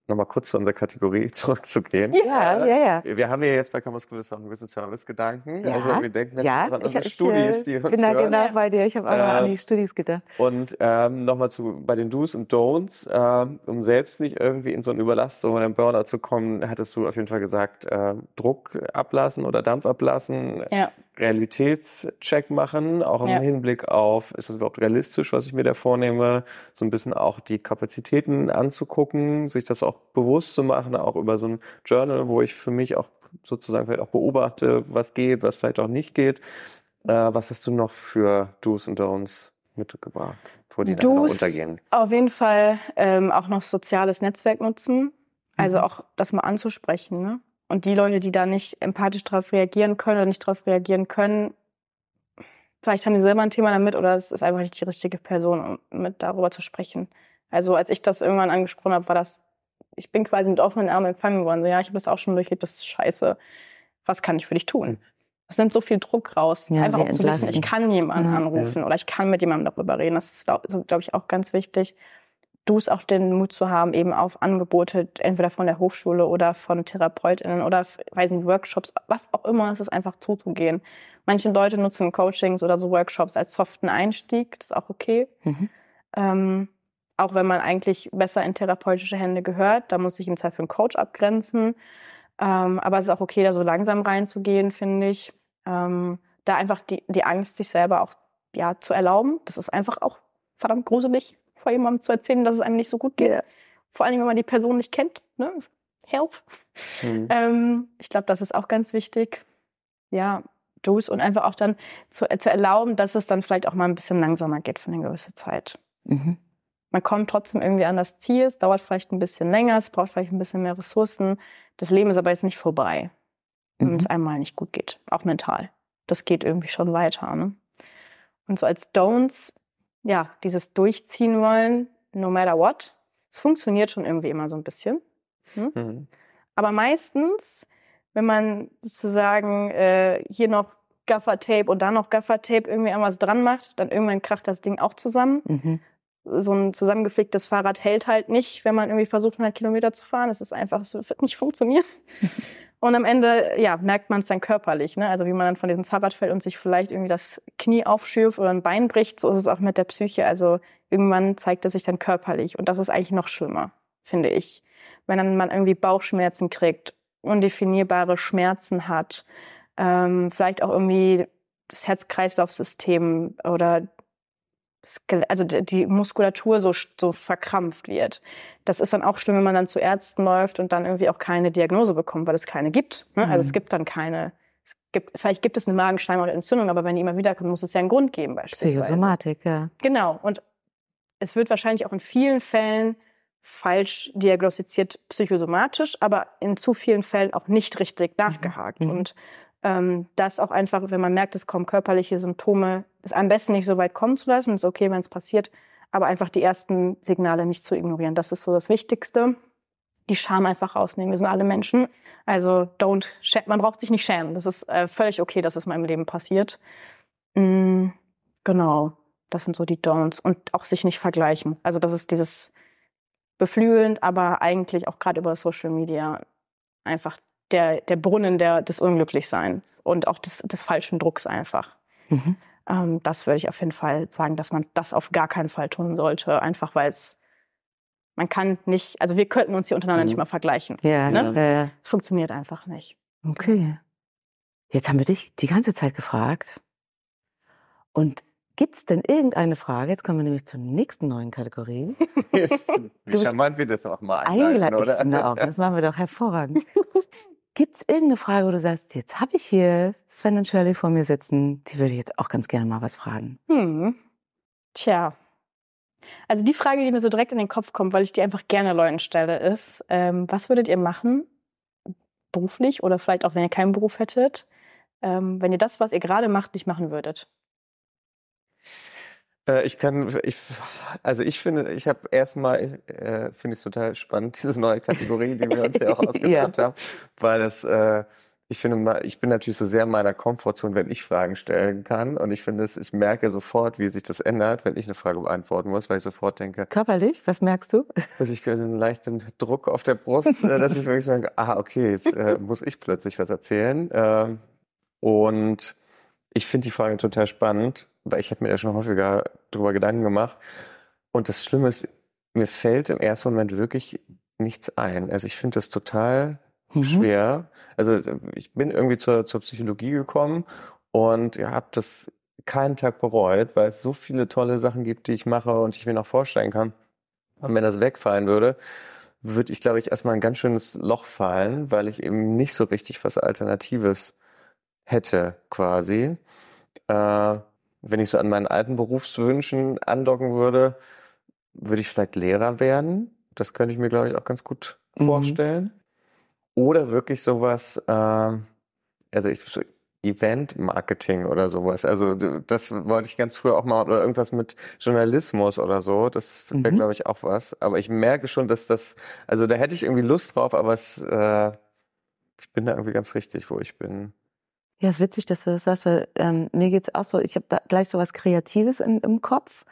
nochmal kurz zu unserer Kategorie zurückzugehen. Ja, ja, ja. Wir haben ja jetzt bei Campus Quiz auch einen gewissen Servicegedanken. Ja, also wir denken ja, an unsere ich, Studis, ich die äh, uns bin da hören. genau bei dir. Ich habe auch noch an Äh, die Studis gedacht. Und ähm, nochmal zu bei den Do's und Don'ts, ähm, um selbst nicht irgendwie in so eine Überlastung oder einen Burnout zu kommen, hattest du auf jeden Fall gesagt, äh, Druck ablassen oder Dampf ablassen, Ja. Realitätscheck machen, auch im Ja. Hinblick auf, ist das überhaupt realistisch, was ich mir da vornehme, so ein bisschen auch die Kapazitäten anzugucken, sich das auch bewusst zu machen, auch über so ein Journal, wo ich für mich auch sozusagen vielleicht auch beobachte, was geht, was vielleicht auch nicht geht. Äh, was hast du noch für Do's und Don'ts mitgebracht, wo die dann untergehen? Auf jeden Fall ähm, auch noch soziales Netzwerk nutzen. Also Mhm. auch das mal anzusprechen. Ne? Und die Leute, die da nicht empathisch darauf reagieren können oder nicht darauf reagieren können, vielleicht haben die selber ein Thema damit oder es ist einfach nicht die richtige Person, um mit darüber zu sprechen. Also als ich das irgendwann angesprochen habe, war das, ich bin quasi mit offenen Armen empfangen worden. So, ja, ich habe das auch schon durchlebt, das ist scheiße. Was kann ich für dich tun? Das nimmt so viel Druck raus. Ja, Einfach auch zu wissen, ich kann jemanden Ja. anrufen oder ich kann mit jemandem darüber reden. Das ist, glaube glaub ich, auch ganz wichtig. Du es auch den Mut zu haben, eben auf Angebote, entweder von der Hochschule oder von TherapeutInnen oder weiß nicht, Workshops, was auch immer, es ist einfach zuzugehen. Manche Leute nutzen Coachings oder so Workshops als soften Einstieg, das ist auch okay. Mhm. Ähm, auch wenn man eigentlich besser in therapeutische Hände gehört, da muss ich im Zweifel einen Coach abgrenzen. Ähm, aber es ist auch okay, da so langsam reinzugehen, finde ich. Ähm, da einfach die, die Angst, sich selber auch ja, zu erlauben. Das ist einfach auch verdammt gruselig, vor jemandem zu erzählen, dass es einem nicht so gut geht. Ja. Vor allem, wenn man die Person nicht kennt. Ne? Help. Mhm. Ähm, ich glaube, das ist auch ganz wichtig. Ja, Do's und einfach auch dann zu, zu erlauben, dass es dann vielleicht auch mal ein bisschen langsamer geht für eine gewisse Zeit. Mhm. Man kommt trotzdem irgendwie an das Ziel. Es dauert vielleicht ein bisschen länger, es braucht vielleicht ein bisschen mehr Ressourcen. Das Leben ist aber jetzt nicht vorbei, wenn Mhm. es einmal nicht gut geht, auch mental. Das geht irgendwie schon weiter. Ne? Und so als Don'ts, ja, dieses Durchziehen wollen, no matter what, es funktioniert schon irgendwie immer so ein bisschen. Mhm. Aber meistens, wenn man sozusagen äh, hier noch Gaffertape und da noch Gaffertape irgendwie irgendwas dran macht, dann irgendwann kracht das Ding auch zusammen. Mhm. So ein zusammengeflicktes Fahrrad hält halt nicht, wenn man irgendwie versucht, 100 Kilometer zu fahren. Es ist einfach, es wird nicht funktionieren. Und am Ende, ja, merkt man es dann körperlich, ne? Also wie man dann von diesem Fahrrad fällt und sich vielleicht irgendwie das Knie aufschürft oder ein Bein bricht, so ist es auch mit der Psyche. Also irgendwann zeigt es sich dann körperlich. Und das ist eigentlich noch schlimmer, finde ich. Wenn dann man irgendwie Bauchschmerzen kriegt, undefinierbare Schmerzen hat, ähm, vielleicht auch irgendwie das Herz-Kreislauf-System oder also die Muskulatur so, so verkrampft wird. Das ist dann auch schlimm, wenn man dann zu Ärzten läuft und dann irgendwie auch keine Diagnose bekommt, weil es keine gibt. Ne? Also es Mhm. gibt dann keine. Es gibt, vielleicht gibt es eine Magenschleimhautentzündung, aber wenn die immer wieder kommt, muss es ja einen Grund geben beispielsweise. Psychosomatik, ja. Genau. Und es wird wahrscheinlich auch in vielen Fällen falsch diagnostiziert psychosomatisch, aber in zu vielen Fällen auch nicht richtig nachgehakt. Mhm. Und ähm, das auch einfach, wenn man merkt, es kommen körperliche Symptome, es am besten nicht so weit kommen zu lassen. ist okay, wenn es passiert, aber einfach die ersten Signale nicht zu ignorieren. Das ist so das Wichtigste. Die Scham einfach rausnehmen. Wir sind alle Menschen. Also don't, man braucht sich nicht schämen. Das ist äh, völlig okay, dass es in meinem Leben passiert. Mm, genau. Das sind so die Don'ts. Und auch sich nicht vergleichen. Also das ist dieses beflügelnd, aber eigentlich auch gerade über Social Media einfach der, der Brunnen der, des Unglücklichseins und auch des, des falschen Drucks einfach. Mhm. Ähm, das würde ich auf jeden Fall sagen, dass man das auf gar keinen Fall tun sollte, einfach weil es, man kann nicht, also wir könnten uns hier untereinander Mhm. nicht mal vergleichen. Ja, Ne? ja, ja. Funktioniert einfach nicht. Okay. Jetzt haben wir dich die ganze Zeit gefragt. Und gibt's denn irgendeine Frage? Jetzt kommen wir nämlich zur nächsten neuen Kategorie. Wie bist charmant wir das auch mal Eingeladen, einleiten, ich oder? finde auch. Das machen wir doch hervorragend. Gibt's irgendeine Frage, wo du sagst, jetzt habe ich hier Sven und Shirley vor mir sitzen, die würde jetzt auch ganz gerne mal was fragen. Hm. Tja. Also die Frage, die mir so direkt in den Kopf kommt, weil ich die einfach gerne Leuten stelle, ist, ähm, was würdet ihr machen, beruflich oder vielleicht auch, wenn ihr keinen Beruf hättet, ähm, wenn ihr das, was ihr gerade macht, nicht machen würdet? Äh, ich kann, ich, also ich finde, ich habe erstmal, äh, finde ich total spannend, diese neue Kategorie, die wir uns ja auch ausgedacht haben, weil das, äh, ich finde, ich bin natürlich so sehr in meiner Komfortzone, wenn ich Fragen stellen kann. Und ich finde es, ich merke sofort, wie sich das ändert, wenn ich eine Frage beantworten muss, weil ich sofort denke. Körperlich, was merkst du? Dass ich einen leichten Druck auf der Brust, äh, dass ich wirklich so denke, ah, okay, jetzt äh, muss ich plötzlich was erzählen. Ähm, und ich finde die Frage total spannend, weil ich habe mir da schon häufiger drüber Gedanken gemacht. Und das Schlimme ist, mir fällt im ersten Moment wirklich nichts ein. Also ich finde das total mhm. schwer. Also ich bin irgendwie zur, zur Psychologie gekommen und ja, habe das keinen Tag bereut, weil es so viele tolle Sachen gibt, die ich mache und ich mir noch vorstellen kann. Und wenn das wegfallen würde, würde ich, glaube ich, erstmal ein ganz schönes Loch fallen, weil ich eben nicht so richtig was Alternatives hätte, quasi. Äh, wenn ich so an meinen alten Berufswünschen andocken würde, würde ich vielleicht Lehrer werden. Das könnte ich mir, glaube ich, auch ganz gut mhm. vorstellen. Oder wirklich sowas, äh, also ich, so Event-Marketing oder sowas. Also das wollte ich ganz früher auch mal oder irgendwas mit Journalismus oder so. Das wäre, mhm. glaube ich, auch was. Aber ich merke schon, dass das, also da hätte ich irgendwie Lust drauf, aber es, äh, ich bin da irgendwie ganz richtig, wo ich bin. Ja, ist witzig, dass du das sagst, weil ähm, mir geht's auch so, ich habe gleich so was Kreatives in, im Kopf.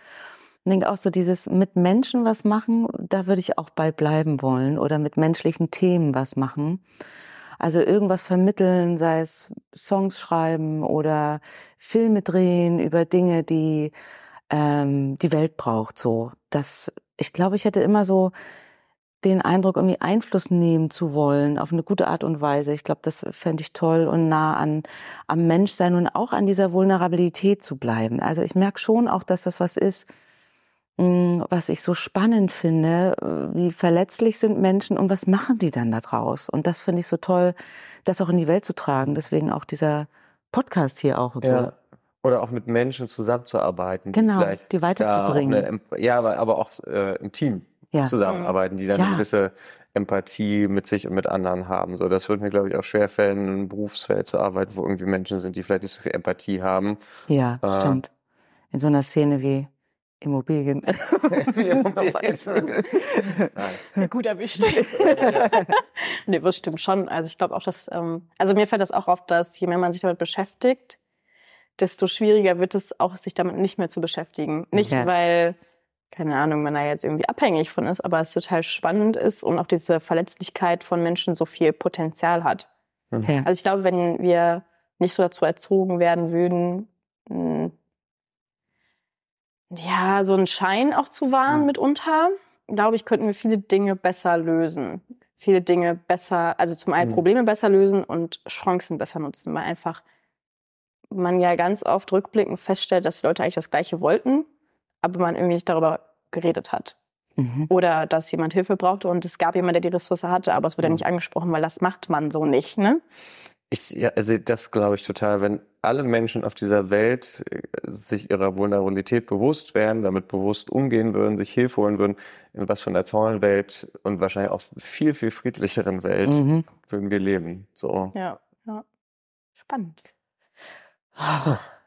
Und denke auch so dieses mit Menschen was machen, da würde ich auch bei bleiben wollen oder mit menschlichen Themen was machen. Also irgendwas vermitteln, sei es Songs schreiben oder Filme drehen über Dinge, die ähm, die Welt braucht. So, das, ich glaube, ich hätte immer so den Eindruck, irgendwie Einfluss nehmen zu wollen auf eine gute Art und Weise. Ich glaube, das fände ich toll und nah an am Menschsein und auch an dieser Vulnerabilität zu bleiben. Also ich merke schon auch, dass das was ist, hm, was ich so spannend finde, äh, wie verletzlich sind Menschen und was machen die dann da draus? Und das finde ich so toll, das auch in die Welt zu tragen. Deswegen auch dieser Podcast hier auch. Und ja. So. Oder auch mit Menschen zusammenzuarbeiten. Genau, die, die weiterzubringen. Eine, ja, aber auch äh, im Team ja. zusammenarbeiten, die dann ja. eine gewisse Empathie mit sich und mit anderen haben. So, das würde mir, glaube ich, auch schwerfällen, in einem Berufsfeld zu arbeiten, wo irgendwie Menschen sind, die vielleicht nicht so viel Empathie haben. Ja, äh, stimmt. In so einer Szene wie Immobilien. Gut erwischt. nee, das stimmt schon. Also ich glaube auch, dass, ähm, also mir fällt das auch auf, dass je mehr man sich damit beschäftigt, desto schwieriger wird es auch, sich damit nicht mehr zu beschäftigen. Nicht, ja. weil, keine Ahnung, man da jetzt irgendwie abhängig von ist, aber es total spannend ist und auch diese Verletzlichkeit von Menschen so viel Potenzial hat. Mhm. Also ich glaube, wenn wir nicht so dazu erzogen werden würden, hm, ja, so einen Schein auch zu wahren mhm. mitunter, glaube ich, könnten wir viele Dinge besser lösen. Viele Dinge besser, also zum einen mhm. Probleme besser lösen und Chancen besser nutzen, weil einfach man ja ganz oft rückblickend feststellt, dass die Leute eigentlich das Gleiche wollten, aber man irgendwie nicht darüber geredet hat. Mhm. Oder dass jemand Hilfe brauchte und es gab jemand, der die Ressource hatte, aber es wurde mhm. nicht angesprochen, weil das macht man so nicht, ne? Ich, ja, also das glaube ich total. Wenn alle Menschen auf dieser Welt äh, sich ihrer Vulnerabilität bewusst wären, damit bewusst umgehen würden, sich Hilfe holen würden, in was für einer tollen Welt und wahrscheinlich auch viel, viel friedlicheren Welt mhm. würden wir leben. So. Ja, ja. Spannend.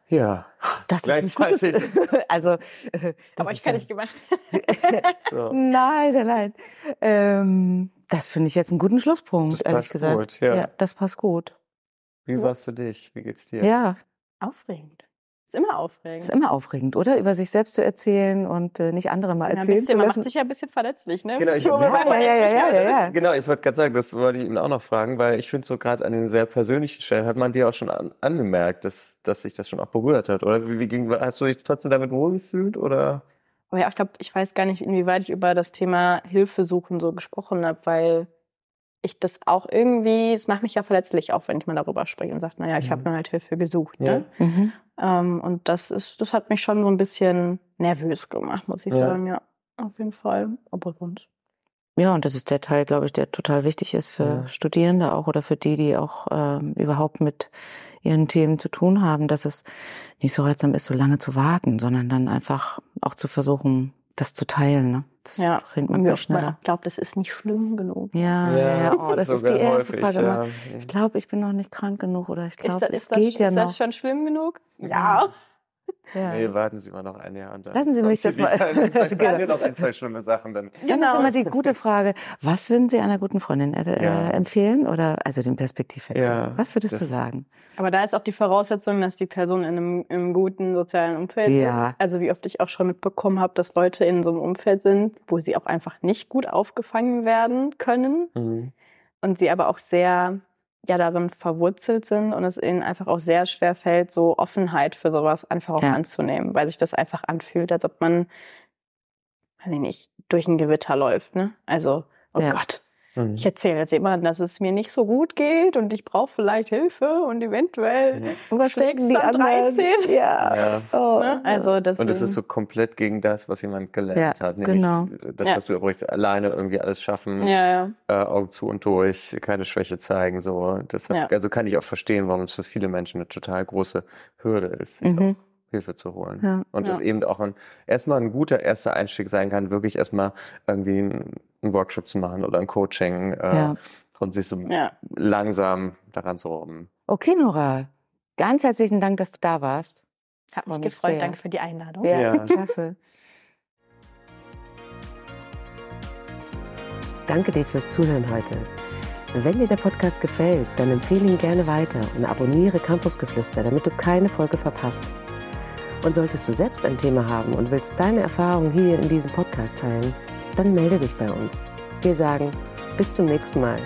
Ja. Das Gleichzeitig. ist ein gutes, also, äh, aber ich fertig gemacht. so. Nein, nein, nein. Ähm, das finde ich jetzt einen guten Schlusspunkt, das ehrlich gesagt. Gut, ja. ja, das passt gut. Wie war es für dich? Wie geht's dir? Ja. Aufregend. Ist immer aufregend. Ist immer aufregend, oder? Über sich selbst zu erzählen und äh, nicht andere mal ja, erzählen bisschen, zu lassen. Man macht sich ja ein bisschen verletzlich, ne? Genau, ich, ja, ja, ja, ja, ja, ja, Genau, ich wollte gerade sagen, das wollte ich Ihnen auch noch fragen, weil ich finde so gerade an den sehr persönlichen Stellen hat man dir auch schon an, angemerkt, dass, dass sich das schon auch berührt hat, oder? Wie, wie ging, hast du dich trotzdem damit wohlgefühlt, oder? Aber ja, ich glaube, ich weiß gar nicht, inwieweit ich über das Thema Hilfe suchen so gesprochen habe, weil ich das auch irgendwie, es macht mich ja verletzlich, auch wenn ich mal darüber spreche und sage, naja, ich mhm. habe mir halt Hilfe gesucht. Ne? Ja. Mhm. Ähm, und das ist, das hat mich schon so ein bisschen nervös gemacht, muss ich ja. sagen, ja. Auf jeden Fall. Aber sonst. Ja, und das ist der Teil, glaube ich, der total wichtig ist für ja. Studierende auch oder für die, die auch ähm, überhaupt mit ihren Themen zu tun haben, dass es nicht so ratsam ist, so lange zu warten, sondern dann einfach auch zu versuchen, das zu teilen. Ne? Das ja, bringt man viel schneller. Ich glaube, das ist nicht schlimm genug. Ja, ja, ja. Oh, das, ist die erste Frage. Ja. Ich glaube, ich bin noch nicht krank genug oder ich glaube, es geht ja noch. Ist das schon schlimm genug? Ja. Ja. Nee, warten Sie mal noch ein Jahr und dann. Lassen Sie mich das mal- Ich plane noch ein, zwei schlimme Sachen dann. Dann ist immer die gute Frage, was würden Sie einer guten Freundin äh, Ja. empfehlen? Oder also den Perspektivwechsel. Ja, was würdest du das- sagen? Aber da ist auch die Voraussetzung, dass die Person in einem, in einem guten sozialen Umfeld Ja. ist. Also wie oft ich auch schon mitbekommen habe, dass Leute in so einem Umfeld sind, wo sie auch einfach nicht gut aufgefangen werden können Mhm. und sie aber auch sehr ja darin verwurzelt sind und es ihnen einfach auch sehr schwer fällt, so Offenheit für sowas einfach auch Ja. anzunehmen, weil sich das einfach anfühlt, als ob man, weiß ich nicht, durch ein Gewitter läuft. Ne? Also, oh Ja. Gott, Mhm. ich erzähle jetzt jemandem, dass es mir nicht so gut geht und ich brauche vielleicht Hilfe und eventuell Mhm. Was schlägt's am 13. Ja. Ja. Oh. Ne? Also das Und es ist so komplett gegen das, was jemand gelernt Ja, hat. Nämlich genau. Das, Ja. was du übrigens alleine irgendwie alles schaffen, ja, ja. äh, Augen zu und durch, keine Schwäche zeigen. So. Deshalb, Ja. Also kann ich auch verstehen, warum es für viele Menschen eine total große Hürde ist, sich Mhm. auch Hilfe zu holen. Ja. Und Ja. es eben auch ein, erstmal ein guter erster Einstieg sein kann, wirklich erstmal irgendwie einen Workshop zu machen oder ein Coaching äh, Ja. und sich so Ja. langsam daran zu robben. Okay, Nora. Ganz herzlichen Dank, dass du da warst. Hat mich mich gefreut. sehr. Danke für die Einladung. Ja, Ja. klasse. Danke dir fürs Zuhören heute. Wenn dir der Podcast gefällt, dann empfehle ihn gerne weiter und abonniere Campusgeflüster, damit du keine Folge verpasst. Und solltest du selbst ein Thema haben und willst deine Erfahrungen hier in diesem Podcast teilen, dann melde dich bei uns. Wir sagen bis zum nächsten Mal.